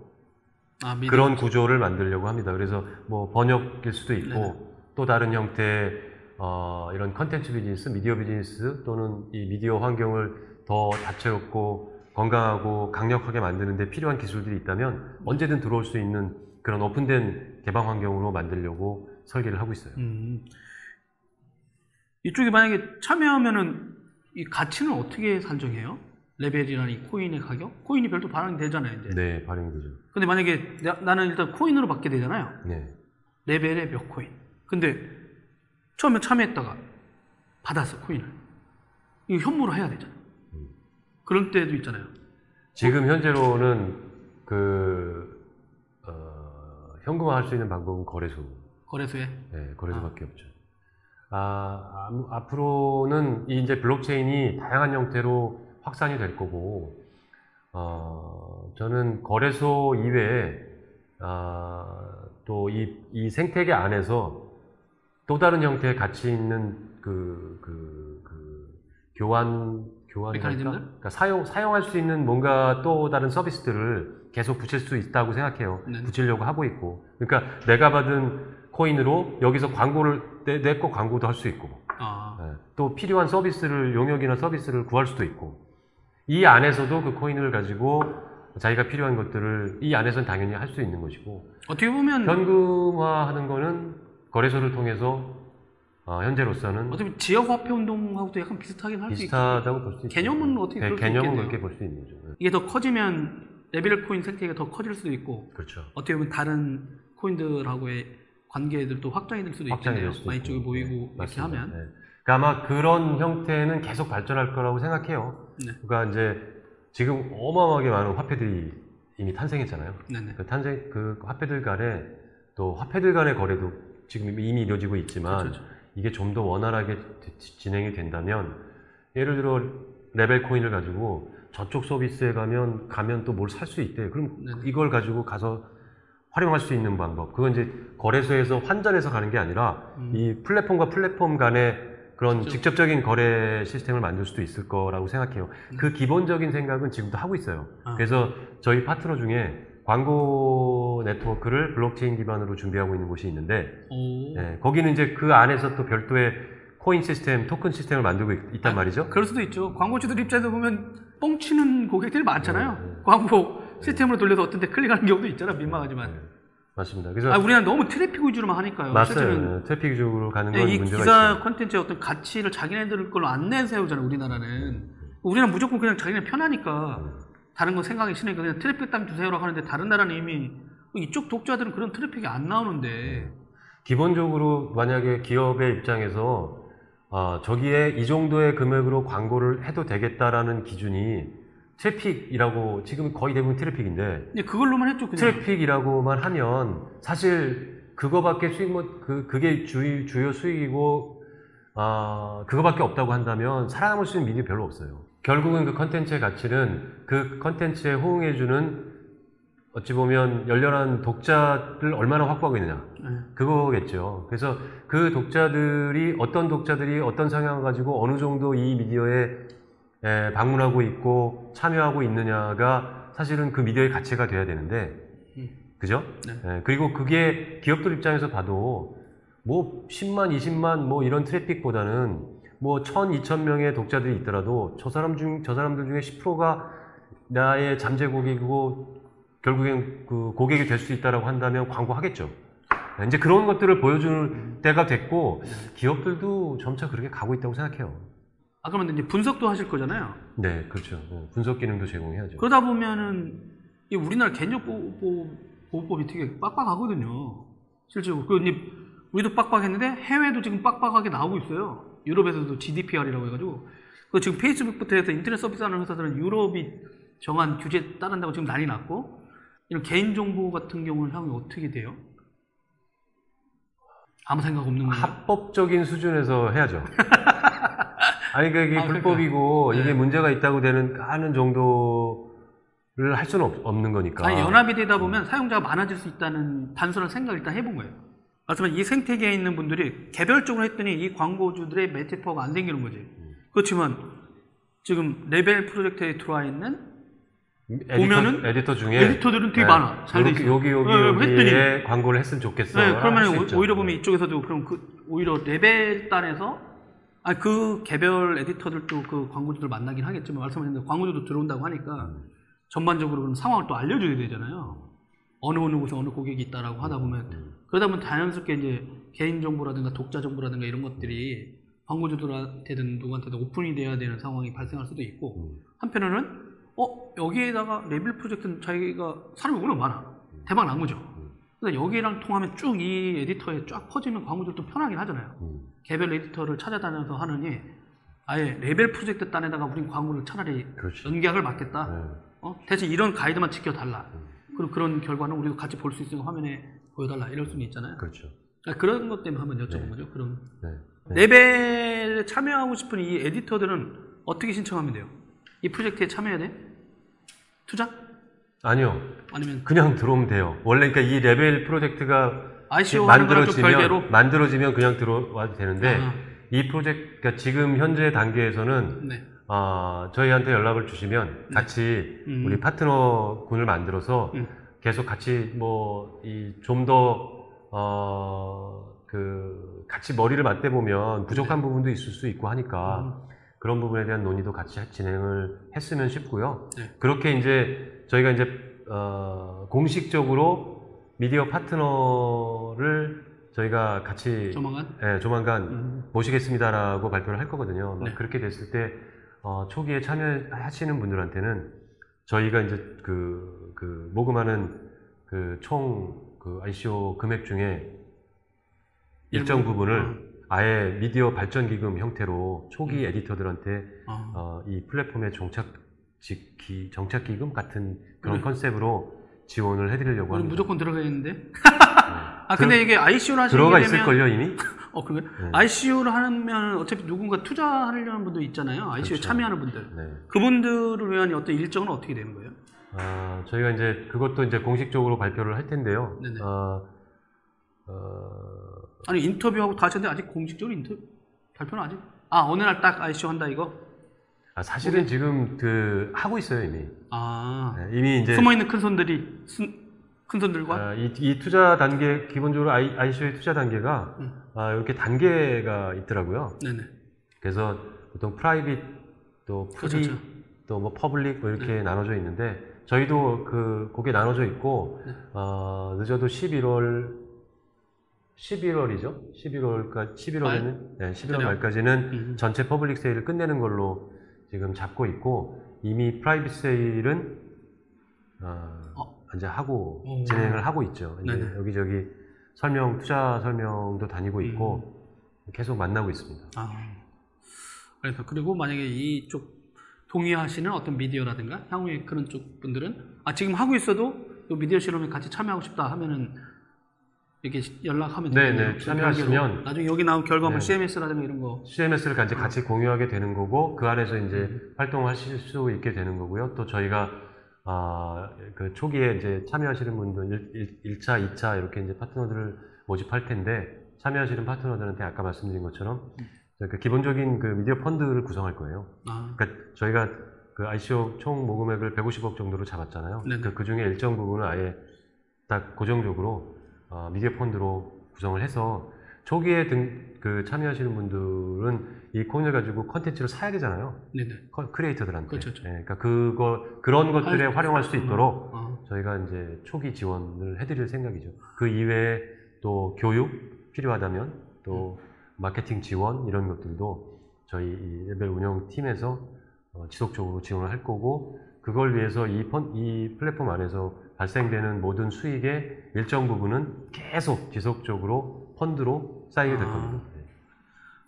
아. 그런 구조를 만들려고 합니다. 그래서 뭐 번역일 수도 있고 네네. 또 다른 형태의 어, 이런 컨텐츠 비즈니스, 미디어 비즈니스 또는 이 미디어 환경을 더 다채롭고 건강하고 강력하게 만드는데 필요한 기술들이 있다면 언제든 들어올 수 있는 그런 오픈된 개방 환경으로 만들려고 설계를 하고 있어요. 음. 이쪽에 만약에 참여하면은 이 가치는 어떻게 산정해요? 레벨이라는 이 코인의 가격? 코인이 별도 발행이 되잖아요, 이제. 네, 발행이 되죠. 근데 만약에 나, 는 일단 코인으로 받게 되잖아요. 네. 레벨에 몇 코인. 근데 처음에 참여했다가 받았어, 코인을. 이거 현물로 해야 되잖아요. 그런 때도 있잖아요. 지금 현재로는 그 어, 현금화할 수 있는 방법은 거래소. 거래소에. 네, 거래소밖에 없죠. 아, 앞으로는 이 이제 블록체인이 다양한 형태로 확산이 될 거고, 어, 저는 거래소 이외에, 아, 또 이, 이 생태계 안에서 또 다른 형태의 가치 있는 그, 그, 그, 교환, 교환. 메커니즘들? 그러니까 사용, 사용할 수 있는 뭔가 또 다른 서비스들을 계속 붙일 수 있다고 생각해요. 네. 붙이려고 하고 있고. 그러니까 내가 받은 코인으로 여기서 광고를, 내, 내 거 광고도 할 수 있고. 아, 예, 또 필요한 서비스를, 용역이나 서비스를 구할 수도 있고. 이 안에서도 그 코인을 가지고 자기가 필요한 것들을 이 안에서는 당연히 할 수 있는 것이고. 어떻게 보면 현금화하는 거는 거래소를 통해서 어, 현재로서는 어차피 지역 화폐 운동하고도 약간 비슷하긴 할 수 있고 비슷하다고 볼 수 있죠. 개념은 어떻게 네, 개념은. 그렇게 볼 수 있는 거죠. 네, 이게 더 커지면 레벨 코인 생태계가 더 커질 수도 있고 그렇죠. 어떻게 보면 다른 코인들하고의 관계들도 확장이 될 수도 확장이 있겠네요. 많이. 쪽에 모이고 네, 이렇게. 하면 네. 그러니까 아마 그런 형태는 계속 발전할 거라고 생각해요. 네. 그러니까 이제 지금 어마어마하게 많은 화폐들이 이미 탄생했잖아요. 네네. 그 탄생 그 화폐들 간에 또 화폐들 간의 거래도 지금 이미 이루어지고 있지만 그렇죠. 이게 좀 더 원활하게 지- 진행이 된다면 예를 들어 레벨 코인을 가지고 저쪽 서비스에 가면 가면 또 뭘 살 수 있대. 그럼. 이걸 가지고 가서 활용할 수 있는 방법. 그건 이제 거래소에서 환전해서 가는 게 아니라 음. 이 플랫폼과 플랫폼 간의 그런 직접. 직접적인 거래 시스템을 만들 수도 있을 거라고 생각해요. 그 기본적인 생각은 지금도 하고 있어요. 음. 아. 그래서 저희 파트너 중에 광고 네트워크를 블록체인 기반으로 준비하고 있는 곳이 있는데 오. 예, 거기는 이제 그 안에서 또 별도의 코인 시스템, 토큰 시스템을 만들고 있, 단 말이죠. 그럴 수도 있죠. 광고주들 입장에서 보면 뻥치는 고객들이 많잖아요. 네, 네. 광고 시스템으로 돌려서 어떤 데 클릭하는 경우도 있잖아. 민망하지만. 네, 맞습니다. 그래서 아, 우리나라 너무 트래픽 위주로만 하니까요. 맞아요. 네, 트래픽적으로 가는 네, 건이 문제가 기사 있어요. 콘텐츠의 어떤 가치를 자기네들 걸로 안 내세우잖아요, 우리나라는. 우리나라 무조건 그냥 자기네 편하니까 다른 거 생각이 싫으니까 그냥 트래픽 땅 주세요라고 하는데 다른 나라는 이미 이쪽 독자들은 그런 트래픽이 안 나오는데 기본적으로 만약에 기업의 입장에서 아, 저기에 이 정도의 금액으로 광고를 해도 되겠다라는 기준이 트래픽이라고 지금 거의 대부분 트래픽인데 그냥 그걸로만 했죠, 그냥. 트래픽이라고만 하면 사실 그거밖에 수익 뭐 그, 그게 주, 주요 수익이고 아 그거밖에 없다고 한다면 살아남을 수 있는 미디어 별로 없어요. 결국은 그 컨텐츠의 가치는 그 컨텐츠에 호응해주는 어찌 보면 열렬한 독자를 얼마나 확보하고 있느냐 네. 그거겠죠. 그래서 그 독자들이 어떤 독자들이 어떤 성향을 가지고 어느 정도 이 미디어에 에, 방문하고 있고 참여하고 있느냐가 사실은 그 미디어의 가치가 돼야 되는데 음. 그죠? 네. 예, 그리고 그게 기업들 입장에서 봐도 뭐 10만, 20만 뭐 이런 트래픽보다는 뭐 1000, 2000명의 독자들이 있더라도 저 사람 중, 저 사람들 중에 10%가 나의 잠재 고객이고 결국엔 그 고객이 될 수 있다라고 한다면 광고하겠죠. 예, 이제 그런 것들을 보여주는 때가 됐고 기업들도 점차 그렇게 가고 있다고 생각해요. 아, 그러면 이제 분석도 하실 거잖아요. 네, 그렇죠. 예, 분석 기능도 제공해야죠. 그러다 보면은 이 우리나라 개념보호법이 되게 빡빡하거든요. 실제로 그 이제 우리도 빡빡했는데 해외도 지금 빡빡하게 나오고 있어요. 유럽에서도 GDPR이라고 해가지고 그 지금 페이스북부터 해서 인터넷 서비스하는 회사들은 유럽이 정한 규제 따른다고 지금 난리 났고 이런 개인 정보 같은 경우는 향후 어떻게 돼요? 아무 생각 없는 거예요. 합법적인 수준에서 해야죠. 아니, 그러니까 이게 아, 그러니까. 불법이고 네. 이게 문제가 있다고 되는 하는 정도를 할 수는 없, 없는 거니까. 아니 연합이 되다 보면 사용자가 많아질 수 있다는 단순한 생각을 일단 해본 거예요. 하지만 이 생태계에 있는 분들이 개별적으로 했더니 이 광고주들의 매체 파워가 안 생기는 거지. 그렇지만 지금 레벨 프로젝트에 들어와 있는 에디터, 보면은 에디터 중에 에디터들은 되게 많아. 잘돼 여기. 여기 여기 네, 여기에 광고를 했으면 좋겠어. 네, 그러면 있죠. 오히려 보면 이쪽에서도 그럼 그 오히려 레벨 단에서 아 그 개별 에디터들도 그 광고주들 만나긴 하겠지만 말씀하신 대로 광고주도 들어온다고 하니까 음. 전반적으로 그럼 상황을 또 알려줘야 되잖아요. 어느 어느 곳에 어느 고객이 있다라고 하다 보면 음. 그러다 보면 자연스럽게 이제 개인 정보라든가 독자 정보라든가 이런 것들이 광고주들한테든 누구한테든 오픈이 돼야 되는 상황이 발생할 수도 있고 음. 한편으로는 어 여기에다가 레벨 프로젝트는 자기가 사람이 워낙 많아 대박 난 거죠. 그래서 여기랑 통하면 쭉 이 에디터에 쫙 퍼지면 광고들도 편하긴 하잖아요. 음. 개별 에디터를 찾아다녀서 하느니 아예 레벨 프로젝트 단에다가 우린 광고를 차라리 그렇죠. 연계약을 맡겠다. 네. 어? 대신 이런 가이드만 지켜달라. 그리고 그런 결과는 우리도 같이 볼 수 있으니까 화면에 보여달라. 이럴 수는 있잖아요. 그렇죠. 아, 그런 것 때문에 한번 여쭤본 네. 거죠. 그럼 네. 네. 레벨에 참여하고 싶은 이 에디터들은 어떻게 신청하면 돼요? 이 프로젝트에 참여해야 돼? 투자? 아니요. 아니면 그냥 들어오면 돼요. 원래 그러니까 이 레벨 프로젝트가? 만들어지면 만들어지면 그냥 들어와도 되는데 아, 이 프로젝트 그러니까 지금 현재 단계에서는 네. 아, 저희한테 연락을 주시면 같이 음. 우리 파트너 군을 만들어서 음. 계속 같이 뭐 이 좀더 어, 그 같이 머리를 맞대 보면 부족한 부분도 있을 수 있고 하니까 음. 그런 부분에 대한 논의도 같이 진행을 했으면 싶고요. 네. 그렇게 이제 저희가 이제 어, 공식적으로 미디어 파트너를 저희가 같이 조만간? 예, 조만간 음. 모시겠습니다라고 발표를 할 거거든요. 막 네. 그렇게 됐을 때 어, 초기에 참여하시는 분들한테는 저희가 이제 그, 그 모금하는 그 총 그 ICO 금액 중에 일정? 부분을 아예 미디어 발전 기금 형태로 초기 음. 에디터들한테 아. 어, 이 플랫폼의 정착 기, 정착 기금 같은 그런 네. 컨셉으로 지원을 해드리려고 합니다. 무조건 들어가야겠는데? 네. 아 근데 이게 ICO를 하시게 들어가 있을 걸요 이미? 어 그래? 네. ICO를 하면 어차피 누군가 투자하려는 분도 있잖아요. ICO에 그렇죠. 참여하는 분들. 네. 그분들을 위한 어떤 일정은 어떻게 되는 거예요? 아, 저희가 이제 그것도 이제 공식적으로 발표를 할 텐데요. 네네. 아, 어, 아니 인터뷰하고 다 하셨는데 아직 공식적으로 인터뷰 발표는 아직 아 어느 날 딱 ICO 한다 이거? 아, 사실은 지금 그 하고 있어요 이미. 아 네, 이미 이제 숨어 있는 큰 손들이 순- 큰 손들과 아, 이, 이 투자 단계 기본적으로 I, ICO의 투자 단계가 음. 아, 이렇게 단계가 있더라고요. 네네 그래서 보통 private 또 pre 그렇죠. 또뭐 public 뭐 이렇게 나눠져 있는데 저희도 그 그게 나눠져 있고 네. 어, 늦어도 11월 11월이죠. 11월까지 11월에는 네, 11월 그래요? 말까지는 음. 전체 public sale을 끝내는 걸로 지금 잡고 있고 이미 private sale은 어, 어. 이제 하고 오. 진행을 하고 있죠. 네네. 여기저기 설명 투자 설명도 다니고 있고 음. 계속 만나고 있습니다. 아 그래서 그리고 만약에 이쪽 동의하시는 어떤 미디어라든가 향후에 그런 쪽 분들은 아 지금 하고 있어도 이 미디어 실험에 같이 참여하고 싶다 하면은 이렇게 연락하면 네, 되겠네요. 네, 참여하시면 나중에 여기 나온 결과물 네. CMS라든가 이런 거 CMS를 같이 같이 공유하게 되는 거고 그 안에서 이제 음. 활동하실 수 있게 되는 거고요. 또 저희가 아, 그 초기에 이제 참여하시는 분들 1, 차 2차 이렇게 이제 파트너들을 모집할 텐데 참여하시는 파트너들한테 아까 말씀드린 것처럼 그 기본적인 그 미디어 펀드를 구성할 거예요. 아, 그러니까 저희가 그 ICO 총 모금액을 150억 정도로 잡았잖아요. 그, 그 중에 일정 부분을 아예 딱 고정적으로 어, 미디어 펀드로 구성을 해서 초기에 등, 그 참여하시는 분들은 이 코인을 가지고 컨텐츠를 사야 되잖아요. 네네. 커- 크리에이터들한테. 그렇죠. 예, 그러니까 그거 그런 것들에 할- 활용할 수 있도록 아, 저희가 이제 초기 지원을 해드릴 생각이죠. 그 이외에 또 교육 필요하다면 또 마케팅 지원 이런 것들도 저희 이 레벨 운영 팀에서 어, 지속적으로 지원을 할 거고 그걸 위해서 이, 펀, 이 플랫폼 안에서 발생되는 모든 수익의 일정 부분은 계속 지속적으로 펀드로 쌓이게 될 아. 겁니다. 네.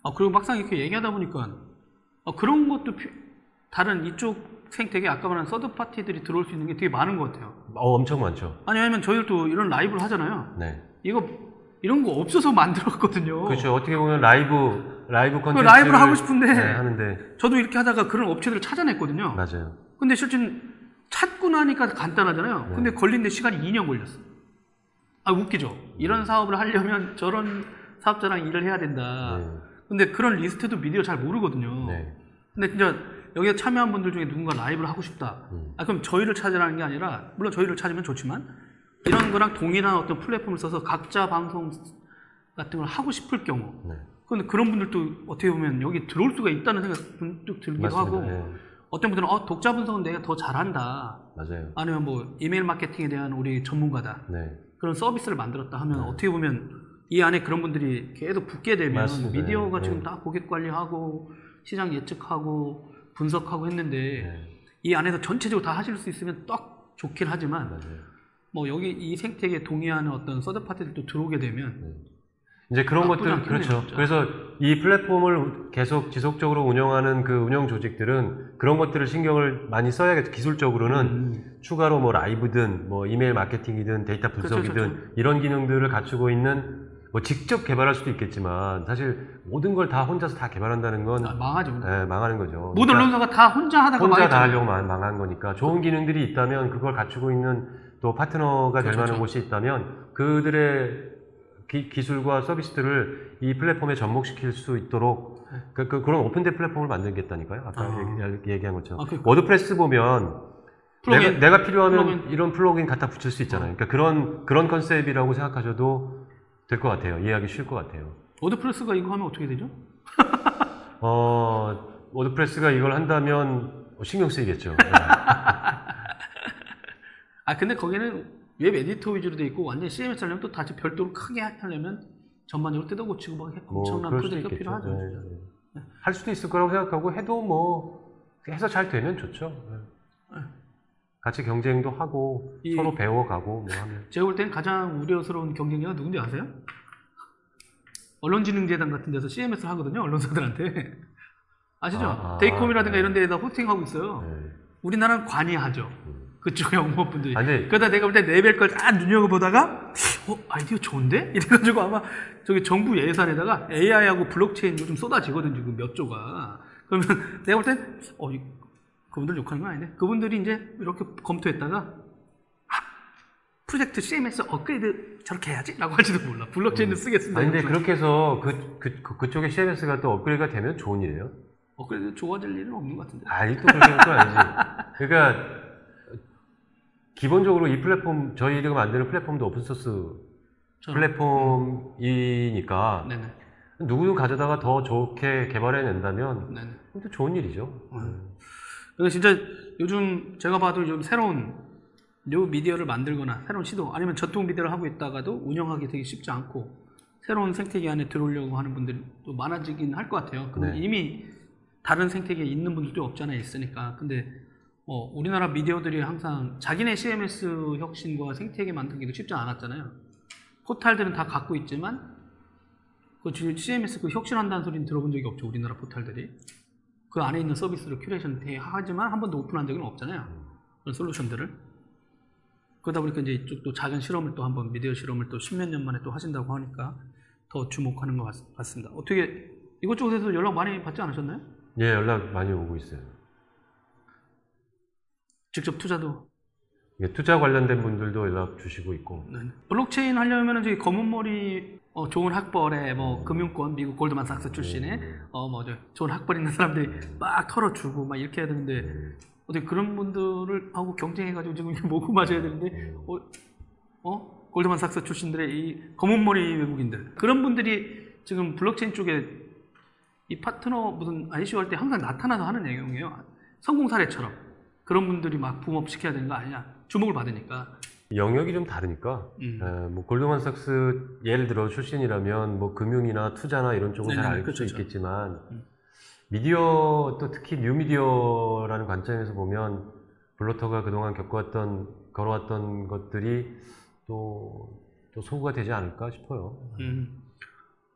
아 그리고 막상 이렇게 얘기하다 보니까 아, 그런 것도 피- 다른 이쪽 생태계 아까 말한 서드 파티들이 들어올 수 있는 게 되게 많은 것 같아요. 어, 엄청 많죠. 아니 왜냐면 저희도 이런 라이브를 하잖아요. 네. 이거 이런 거 없어서 만들었거든요. 그렇죠. 어떻게 보면 라이브 라이브 컨텐츠 라이브를 하고 싶은데 하는데 저도 이렇게 하다가 그런 업체들을 찾아냈거든요. 맞아요. 근데 실제 찾고 나니까 간단하잖아요. 네. 근데 걸리는데 시간이 2년 걸렸어. 아 웃기죠. 이런 사업을 하려면 저런 사업자랑 일을 해야 된다. 네. 근데 그런 리스트도 미디어 잘 모르거든요. 네. 근데 진짜 여기에 참여한 분들 중에 누군가 라이브를 하고 싶다. 음. 아, 그럼 저희를 찾으라는 게 아니라, 물론 저희를 찾으면 좋지만, 이런 거랑 동일한 어떤 플랫폼을 써서 각자 방송 같은 걸 하고 싶을 경우. 네. 근데 그런 분들도 어떻게 보면 여기 들어올 수가 있다는 생각 문득 들기도 맞습니다. 하고, 네. 어떤 분들은 어, 독자 분석은 내가 더 잘한다. 맞아요. 아니면 뭐 이메일 마케팅에 대한 우리 전문가다. 네. 그런 서비스를 만들었다 하면 네. 어떻게 보면 이 안에 그런 분들이 계속 붙게 되면 맞습니다. 미디어가 네. 지금 다 고객 관리하고 시장 예측하고 분석하고 했는데 네. 이 안에서 전체적으로 다 하실 수 있으면 딱 좋긴 하지만 맞아요. 뭐 여기 이 생태계에 동의하는 어떤 third party들도 들어오게 되면 네. 이제 그런 나쁘지 것들 않겠네요, 그렇죠. 진짜. 그래서 이 플랫폼을 계속 지속적으로 운영하는 그 운영 조직들은 그런 것들을 신경을 많이 써야겠죠. 기술적으로는 음, 추가로 뭐 라이브든 뭐 이메일 마케팅이든 데이터 그렇죠, 분석이든 그렇죠. 이런 기능들을 갖추고 있는 뭐 직접 개발할 수도 있겠지만 사실 모든 걸 다 혼자서 다 개발한다는 건 아, 망하죠. 예, 망하는 거죠. 모든 그러니까 언론사가 다 혼자 하다가 혼자 다 망했잖아요. 하려고 망- 망한 거니까 좋은 기능들이 있다면 그걸 갖추고 있는 또 파트너가 될 그렇죠, 만한 그렇죠. 곳이 있다면 그들의 기, 술과 서비스들을 이 플랫폼에 접목시킬 수 있도록 그, 그, 런 오픈된 플랫폼을 만들겠다니까요. 아까 네. 아. 얘기, 얘기 한 것처럼 아, 그- 워드프레스 보면 plugin, 내가, 내가 필요하면 plugin. 이런 plugin 갖다 붙일 수 있잖아요. 그러니까 그런 그런 컨셉이라고 생각하셔도 될 것 같아요. 이해하기 쉬울 것 같아요. 워드프레스가 이거 하면 어떻게 되죠? 어, 워드프레스가 이걸 한다면 신경 쓰이겠죠. 네. 아 근데 거기는 웹 에디터 위주로 돼 있고 완전 CMS 하려면 또 다시 별도로 크게 하려면 전반적으로 뜯어 고치고 막 해- 뭐 엄청난 수도 프로젝트가. 필요하죠. 네, 진짜. 네. 할 수도 있을 거라고 생각하고 해도 뭐 해서 잘 되면 좋죠. 네. 같이 경쟁도 하고 이- 서로 배워가고 뭐 하면 제가 볼 때는 가장 우려스러운 경쟁자가 누군지 아세요? 언론진흥재단 같은 데서 CMS를 하거든요, 언론사들한테. 아시죠? 아, 아, 데이콤이라든가 네. 이런 데에다 hosting하고 있어요. 네. 우리나라는 관이하죠. 그쪽 영업분들이. 아, 근데- 그러다 내가 볼 때 레벨 걸다 눈여겨보다가, 어, 아이디어 좋은데? 이래가지고 아마 저기 정부 예산에다가 AI하고 블록체인 요즘 쏟아지거든, 지금 몇 조가. 그러면 내가 볼 땐, 어, 이- 그분들 욕하는 건 아닌데? 그분들이 이제 이렇게 검토했다가, 아, 프로젝트 CMS 업그레이드 저렇게 해야지? 라고 할지도 몰라. 블록체인을 쓰겠습니다. 아니 근데. 그렇게 해서 그, 그, 그, 그쪽에 CMS가 또 업그레이드가 되면 좋은 일이에요. 업그레이드 좋아질 일은 없는 것 같은데. 아니 또 그렇게 할건 아니지. 그러니까 기본적으로 이 플랫폼 저희가 만드는 플랫폼도 open source 플랫폼이니까 네네. 누구든 가져다가 더 좋게 개발해낸다면 네네. 또 좋은 일이죠. 그 래서 진짜 요즘 제가 봐도 좀 새로운 뉴 미디어를 만들거나 새로운 시도 아니면 전통 미디어를 하고 있다가도 운영하기 되게 쉽지 않고 새로운 생태계 안에 들어오려고 하는 분들이 또 많아지긴 할 것 같아요. 근데 네. 이미 다른 생태계에 있는 분들도 않아 있으니까. 근데 어, 우리나라 미디어들이 항상 자기네 CMS 혁신과 생태계 만들기도 쉽지 않았잖아요. 포탈들은 다 갖고 있지만 그 지금 CMS 그 혁신한다는 소리는 들어본 적이 없죠. 우리나라 포탈들이. 그 안에 있는 서비스를 큐레이션 돼 하지만 한 번도 오픈한 적은 없잖아요. 그런 솔루션들을. 그러다 보니까 이제 이쪽도 작은 실험을 또 한번 미디어 실험을 또 십몇 년 만에 또 하신다고 하니까 더 주목하는 것 같, 같습니다. 어떻게 이것저것에서 연락 많이 받지 않으셨나요? 예, 연락 많이 오고 있어요. 직접 투자도. 예, 투자 관련된 분들도 연락 주시고 있고. 네. 블록체인 하려면은 저기 검은 머리 어, 좋은 학벌에 뭐 금융권 미국 골드만삭스 출신의 어뭐 좋은 학벌 있는 사람들이 막 털어주고 막 이렇게 해야 되는데 어떻게 그런 분들을 하고 경쟁해가지고 지금 모고 맞아야 되는데 어, 어? 골드만삭스 출신들의 이 검은 머리 외국인들 그런 분들이 지금 블록체인 쪽에 이 파트너 무슨 ICO 할 때 항상 나타나서 하는 내용이에요. 성공 사례처럼 그런 분들이 막 붐업 시켜야 되는 거 아니냐 주목을 받으니까. 영역이 좀 다르니까. 음. 에, 뭐 골드만삭스 예를 들어 출신이라면 뭐 금융이나 투자나 이런 쪽은 잘 네네, 알 그렇죠, 수 그렇죠. 있겠지만 음. 미디어 또 특히 뉴미디어라는 관점에서 보면 블로터가 그동안 겪어왔던 걸어왔던 것들이 또, 또 소구가 되지 않을까 싶어요. 음.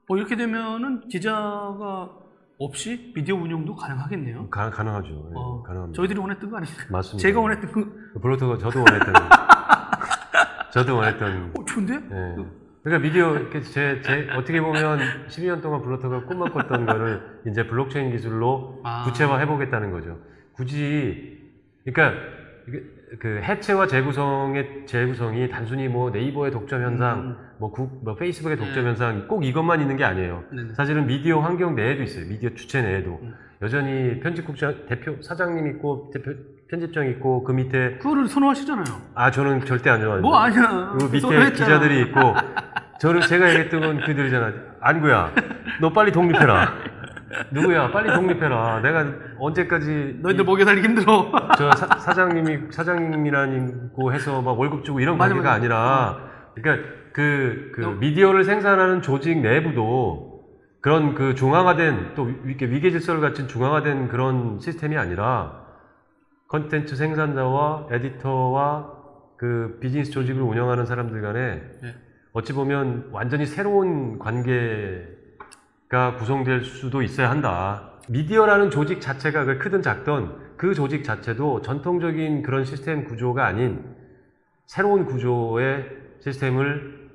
뭐 이렇게 되면은 기자가 없이 미디어 운영도 가능하겠네요. 가, 가능하죠. 예, 어, 가능합니다. 저희들이 원했던 거 아니에요? 맞습니다. 제가 원했던 거, 블로터가 저도 원했던 저도 원했던 어, 좋은데? 예. 그러니까 미디어 제, 제 어떻게 보면 12년 동안 블로터가 꿈만 꿨던 거를 이제 블록체인 기술로 아. 구체화 해 보겠다는 거죠. 굳이 그러니까 그 해체와 재구성의 재구성이 단순히 뭐 네이버의 독점 현상, 음. 뭐, 국, 뭐 페이스북의 독점 네. 현상 꼭 이것만 있는 게 아니에요. 네네. 사실은 미디어 환경 내에도 있어요. 미디어 주체 내에도 음. 여전히 편집국장 대표 사장님 있고 대표 편집장 있고 그 밑에 그거를 선호하시잖아요. 아 저는 절대 안 좋아해요. 뭐 아니야. 그 밑에 선호했잖아. 기자들이 있고 저는 제가 얘기했던 건 그들이잖아. 안구야, 너 빨리 독립해라. 누구야, 빨리 독립해라. 내가 언제까지 너희들 이- 먹여 살기 힘들어. 저 사, 장님이 사장님이라고 해서 막 월급 주고 이런 맞아, 관계가 맞아. 아니라 그러니까 그, 그 너- 미디어를 생산하는 조직 내부도 그런 그 중앙화된 또 위- 이렇게 위계 질서를 갖춘 중앙화된 그런 시스템이 아니라 컨텐츠 생산자와 에디터와 그 비즈니스 조직을 운영하는 사람들 간에 네. 어찌 보면 완전히 새로운 관계 가 구성될 수도 있어야 한다. 미디어라는 조직 자체가 그 크든 작든 그 조직 자체도 전통적인 그런 시스템 구조가 아닌 새로운 구조의 시스템을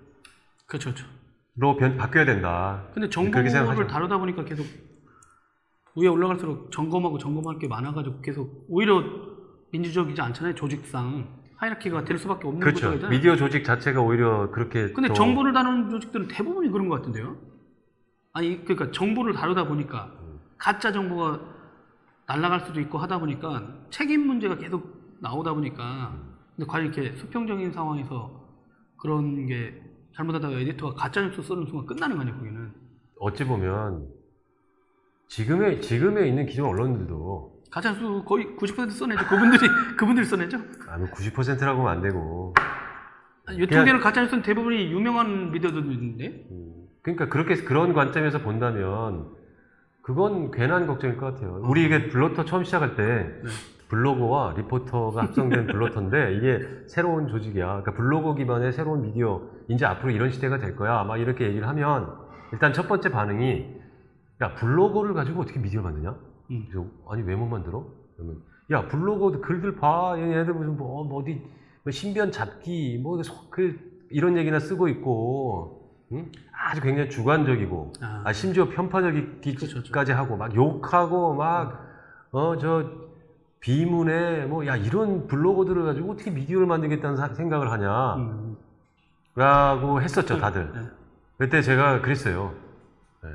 그렇죠, 그렇죠. 변, 바뀌어야 된다. 근데 정보를. 다루다 보니까 계속 위에 올라갈수록 점검하고 점검할 게 많아가지고 계속 오히려 민주적이지 않잖아요 조직상 하이라키가 될 수밖에 없는 그렇죠. 구조잖아요. 미디어 조직 자체가 오히려 그렇게 근데 더- 정보를 다루는 조직들은 대부분이 그런 것 같은데요. 아니 그러니까 정보를 다루다 보니까 가짜 정보가 날아갈 수도 있고 하다 보니까 책임 문제가 계속 나오다 보니까 근데 과연 이렇게 수평적인 상황에서 그런 게 잘못하다가 에디터가 가짜 뉴스 쓰는 순간 끝나는 거 아니에요 거기는? 어찌 보면 지금에 지금에 있는 기존 언론들도 가짜 뉴스 거의 90% 써내죠. 그분들이 그분들이 써내죠? 아니 90%라고 하면 안 되고. 유통되는 가짜 뉴스는 대부분이 유명한 미디어들인데? 음, 그러니까 그렇게 그런 관점에서 본다면 그건 괜한 걱정일 것 같아요. 우리 이게 블로터 처음 시작할 때 네. 블로거와 리포터가 합성된 블로터인데 이게 새로운 조직이야. 그러니까 블로거 기반의 새로운 미디어 이제 앞으로 이런 시대가 될 거야. 막 이렇게 얘기를 하면 일단 첫 번째 반응이 야 블로거를 가지고 어떻게 미디어 만드냐? 음. 그래서 아니 왜 못 만들어? 그러면 야 블로거 글들 봐. 얘네들 무슨 뭐, 뭐 어디 뭐 신변 잡기 뭐 그 이런 얘기나 쓰고 있고 응? 아주 굉장히 주관적이고 아, 아, 심지어 그렇죠, 편파적이기까지 하고 막 욕하고 막어저 비문에 뭐 야 이런 블로거들을 가지고 어떻게 미디어를 만들겠다는 사- 생각을 하냐라고 음. 했었죠 다들 네. 그때 제가 그랬어요 네.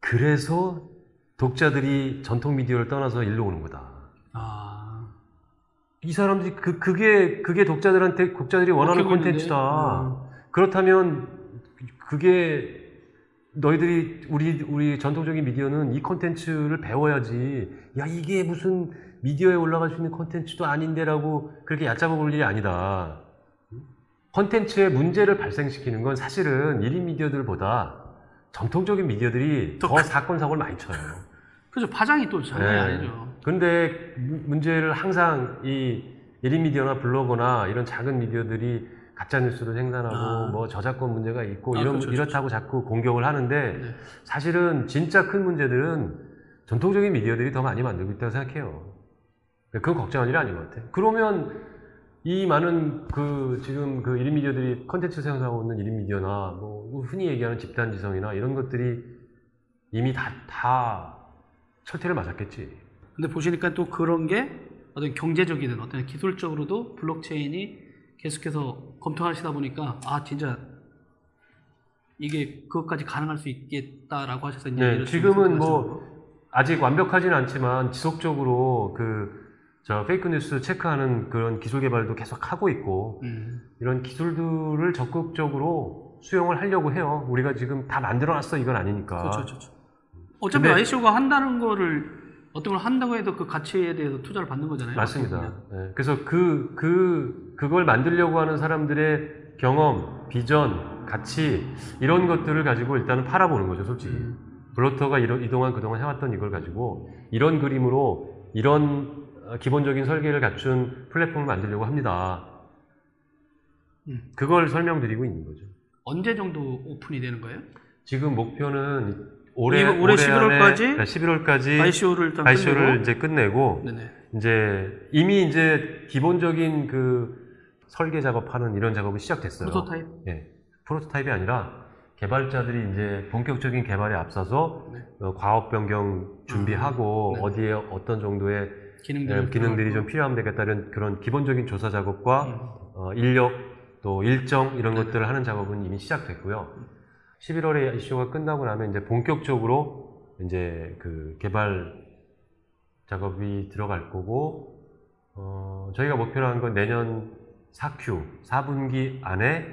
그래서 독자들이 전통 미디어를 떠나서 일로 오는 거다 아 이 사람들이 그 그게 그게 독자들한테 독자들이 원하는. 콘텐츠다 음. 그렇다면 그게 너희들이 우리 우리 전통적인 미디어는 이 콘텐츠를 배워야지. 야 이게 무슨 미디어에 올라갈 수 있는 콘텐츠도 아닌데라고 그렇게 얕잡아 볼 일이 아니다. 콘텐츠의 문제를 발생시키는 건 사실은 1인 미디어들보다 전통적인 미디어들이 더 사건 사고를 많이 쳐요. 그죠 파장이 또 장난이 네. 아니죠 근데 무- 문제를 항상 이 1인 미디어나 블로거나 이런 작은 미디어들이 가짜 뉴스를 생산하고 아. 뭐 저작권 문제가 있고 아, 이런 그렇죠, 이렇다고 자꾸 공격을 하는데 네. 사실은 진짜 큰 문제들은 전통적인 미디어들이 더 많이 만들고 있다고 생각해요. 그건 걱정할 일이 아닌 것 같아요. 그러면 이 많은 그 지금 그 1인 미디어들이 컨텐츠 생산하고 있는 1인 미디어나 뭐 흔히 얘기하는 집단 지성이나 이런 것들이 이미 다, 다 철퇴를 맞았겠지. 근데 보시니까 또 그런 게 어떤 경제적이든 어떤 기술적으로도 블록체인이 계속해서 검토하시다 보니까 아 진짜 이게 그것까지 가능할 수 있겠다라고 하셔서 이제 네, 지금은 뭐. 아직 완벽하지는 않지만 지속적으로 그 저 페이크 뉴스 체크하는 그런 기술 개발도 계속 하고 있고 음. 이런 기술들을 적극적으로 수용을 하려고 해요. 우리가 지금 다 만들어놨어 이건 아니니까. 그렇죠, 그렇죠. 어차피 근데- ICO가 한다는 거를 어떤 걸 한다고 해도 그 가치에 대해서 투자를 받는 거잖아요. 맞습니다. 네, 그래서 그, 그, 그걸 만들려고 하는 사람들의 경험, 비전, 가치, 이런 것들을 가지고 일단은 팔아보는 거죠, 솔직히. 음. 블로터가 이런, 이동안 그동안 해왔던 이걸 가지고 이런 그림으로 이런 어, 기본적인 설계를 갖춘 플랫폼을 만들려고 합니다. 음. 그걸 설명드리고 있는 거죠. 언제 정도 오픈이 되는 거예요? 지금 목표는 올해, 이거 올해 11월까지 11월까지 ICO를 일단 ICO를 끝내고. 이제 끝내고 네네. 이제 이미 이제 기본적인 그 설계 작업하는 이런 작업이 시작됐어요. 프로토타입. 예. 프로토타입이 아니라 개발자들이 이제 본격적인 개발에 앞서서 네. 어, 과업 변경 준비하고 네. 어디에 어떤 정도의 기능들을 예, 기능들이 좀. 필요하면 되겠다는 그런 기본적인 조사 작업과 음. 어, 인력 또 일정 이런 네. 것들을 하는 작업은 이미 시작됐고요. 11월에 이슈가 끝나고 나면 이제 본격적으로 이제 그 개발 작업이 들어갈 거고 어, 저희가 목표로 한 건 내년 4Q 4분기 안에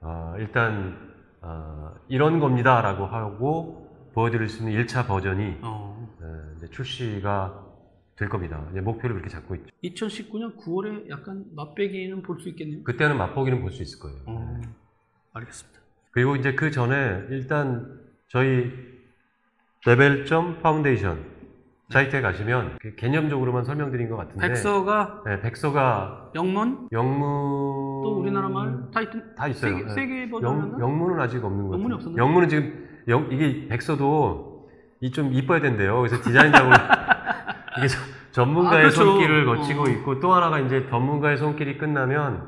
어, 일단 어, 이런 겁니다 라고 하고 보여드릴 수 있는 1차 버전이 어. 어, 이제 출시가 될 겁니다. 이제 목표를 그렇게 잡고 있죠. 2019년 9월에 약간 맛배기는 볼 수 있겠네요. 그때는 맛보기는 볼 수 있을 거예요. 어. 알겠습니다. 그리고 이제 그 전에 일단 저희 레벨점 파운데이션 사이트에 가시면 그 개념적으로만 설명드린 것 같은데 백서가 네, 백서가 영문 영문 또 우리나라 말 타이틀 다 있어요. 네. 세개 버전이나 영, 영문은 아직 없는 영문이. 없었나? 영문은 지금 영, 이게 백서도 이 좀 이뻐야 된대요. 그래서 디자인 작업 이게 저- 전문가의 아, 그렇죠. 손길을 거치고 어. 있고 또 하나가 이제 전문가의 손길이 끝나면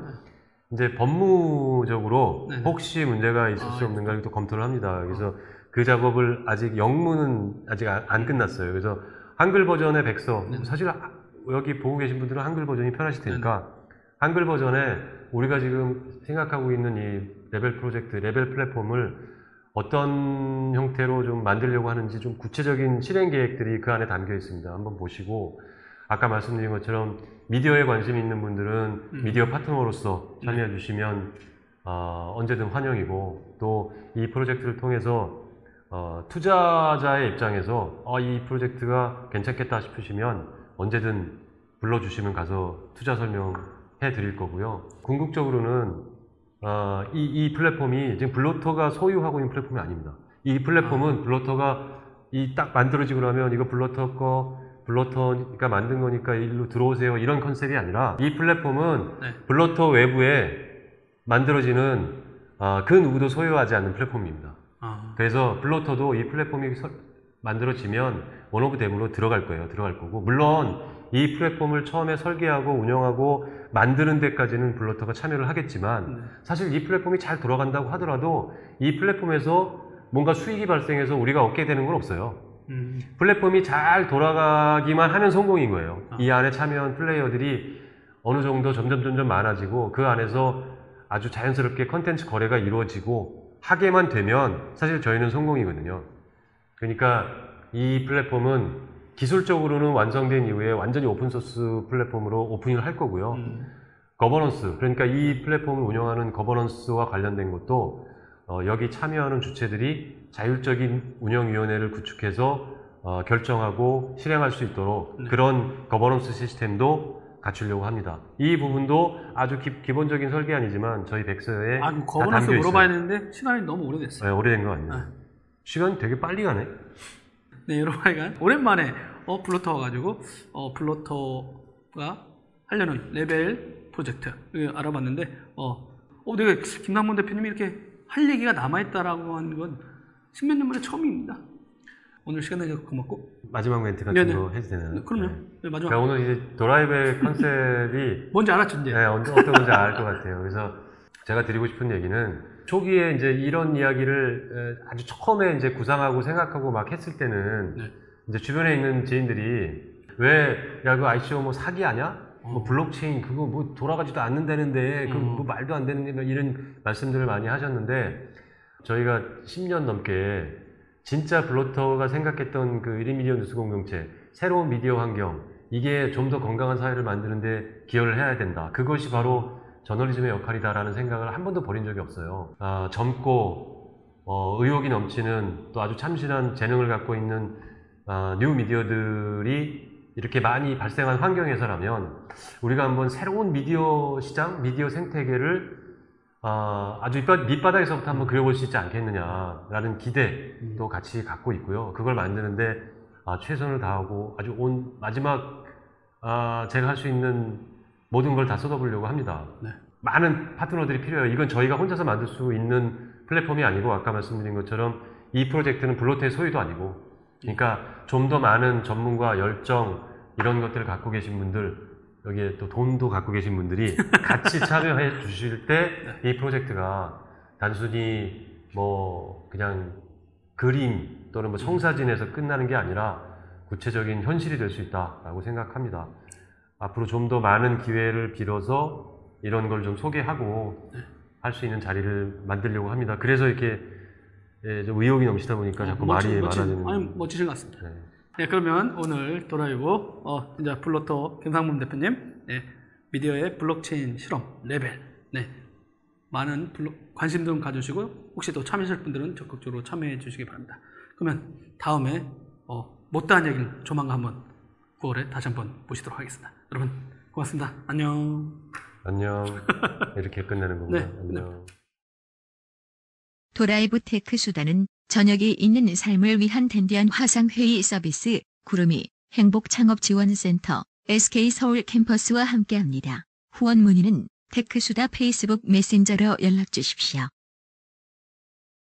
이제 법무적으로 네네. 혹시 문제가 있을 수 아, 없는가를 또 검토를 합니다. 그래서 그 작업을 아직 영문은 아직 안, 안 끝났어요. 그래서 한글 버전의 백서 네네. 사실 아- 여기 보고 계신 분들은 한글 버전이 편하실 테니까 한글 버전에 우리가 지금 생각하고 있는 이 레벨 프로젝트, 레벨 플랫폼을 어떤 형태로 좀 만들려고 하는지 좀 구체적인 실행 계획들이 그 안에 담겨 있습니다. 한번 보시고 아까 말씀드린 것처럼 미디어에 관심 있는 분들은 음. 미디어 파트너로서 참여해 주시면 어, 언제든 환영이고 또 이 프로젝트를 통해서 어, 투자자의 입장에서 어, 이 프로젝트가 괜찮겠다 싶으시면 언제든 불러주시면 가서 투자 설명해 드릴 거고요. 궁극적으로는 어, 이, 이 플랫폼이 지금 블로터가 소유하고 있는 플랫폼이 아닙니다. 이 플랫폼은 블로터가 이 딱 만들어지고 나면 이거 블로터 거 블로터가 만든 거니까 일로 들어오세요 이런 컨셉이 아니라 이 플랫폼은 네. 블로터 외부에 만들어지는 어, 그 누구도 소유하지 않는 플랫폼입니다. 아, 그래서 블로터도 이 플랫폼이 서- 만들어지면 one of them으로 들어갈 거예요. 들어갈 거고 물론 이 플랫폼을 처음에 설계하고 운영하고 만드는 데까지는 블로터가 참여를 하겠지만 네. 사실 이 플랫폼이 잘 돌아간다고 하더라도 이 플랫폼에서 뭔가 수익이 발생해서 우리가 얻게 되는 건 없어요. 음, 플랫폼이 잘 돌아가기만 하면 성공인 거예요. 아. 이 안에 참여한 플레이어들이 어느 정도 점점 점점 많아지고 그 안에서 아주 자연스럽게 컨텐츠 거래가 이루어지고 하게만 되면 사실 저희는 성공이거든요. 그러니까 이 플랫폼은 기술적으로는 완성된 이후에 완전히 오픈소스 플랫폼으로 오픈을 할 거고요. 음, 거버넌스, 그러니까 이 플랫폼을 운영하는 거버넌스와 관련된 것도 어, 여기 참여하는 주체들이 자율적인 운영위원회를 구축해서 어, 결정하고 실행할 수 있도록 네. 그런 거버넌스 시스템도 갖추려고 합니다. 이 부분도 아주 기, 본적인 설계안이지만 저희 백서에 아, 거버넌스 물어봐야. 되는데 시간이 너무 오래됐어요. 네, 오래된 거 아니에요. 아. 시간이 되게 빨리 가네. 네, 여러 하여간 오랜만에 어 블로터 와가지고 어 블로터가 하려는 레벨 프로젝트 알아봤는데 어, 어 내가 김상범 대표님이 이렇게 할 얘기가 남아있다라고 한건 십몇 년 만에 처음입니다. 오늘 시간 내줘서 고맙고 마지막 멘트 같은 네네. 거 해도 되나요? 네, 그럼요. 네. 네, 마지막 그러니까 오늘 이제 도라이브의 컨셉이 뭔지 알았죠 이제. 네, 언제 어떤 건지 알 것 같아요. 그래서 제가 드리고 싶은 얘기는 초기에 이제 이런 이야기를 에, 아주 처음에 이제 구상하고 생각하고 막 했을 때는 네. 이제 주변에 있는 지인들이 왜 야 그 ICO 뭐 사기 아니야? 뭐 블록체인 그거 뭐 돌아가지도 않는다는데 그 음. 뭐 말도 안 되는 데 이런 말씀들을 많이 하셨는데 저희가 10년 넘게 진짜 블로터가 생각했던 그 1인 미디어 뉴스 공동체 새로운 미디어 환경 이게 좀 더 건강한 사회를 만드는데 기여를 해야 된다. 그것이 바로 저널리즘의 역할이다라는 생각을 한 번도 버린 적이 없어요. 아, 젊고 어, 의욕이 넘치는 또 아주 참신한 재능을 갖고 있는 아, 뉴 미디어들이 이렇게 많이 발생한 환경에서라면 우리가 한번 새로운 미디어 시장, 미디어 생태계를 아, 아주 밑바- 밑바닥에서부터 한번 그려볼 수 있지 않겠느냐라는 기대도 같이 갖고 있고요. 그걸 만드는데 아, 최선을 다하고 아주 온 마지막 아, 제가 할 수 있는 모든 걸 다 쏟아보려고 합니다. 네. 많은 파트너들이 필요해요. 이건 저희가 혼자서 만들 수 있는 플랫폼이 아니고 아까 말씀드린 것처럼 이 프로젝트는 블로테의 소유도 아니고 그러니까 좀 더 많은 전문가 열정 이런 것들을 갖고 계신 분들 여기에 또 돈도 갖고 계신 분들이 같이 참여해 주실 때 이 프로젝트가 단순히 뭐 그냥 그림 또는 뭐 청사진에서 끝나는 게 아니라 구체적인 현실이 될 수 있다라고 생각합니다. 앞으로 좀 더 많은 기회를 빌어서 이런 걸 좀 소개하고 할 수 있는 자리를 만들려고 합니다. 그래서 이렇게 예, 좀 의욕이 넘치다 보니까 자꾸 말이 멋지- 멋지- 많아지는. 아니 멋지신 것 같습니다. 네. 네, 그러면 오늘 도라이브 어, 진짜 블로터 김상범 대표님 네, 미디어의 블록체인 실험 레벨 네, 많은 블로, 관심 좀 가져주시고 혹시 또 참여하실 분들은 적극적으로 참여해 주시기 바랍니다. 그러면 다음에 어, 못다한 얘기는 조만간 한번 9월에 다시 한번 보시도록 하겠습니다. 여러분 고맙습니다. 안녕. 안녕. 이렇게 끝내는 겁니다. 네, 안녕. 도라이브 테크수다는 저녁이 있는 삶을 위한 댄디한 화상회의 서비스 구름이 행복창업지원센터 SK 서울 캠퍼스와 함께합니다. 후원 문의는 테크수다 페이스북 메신저로 연락 주십시오.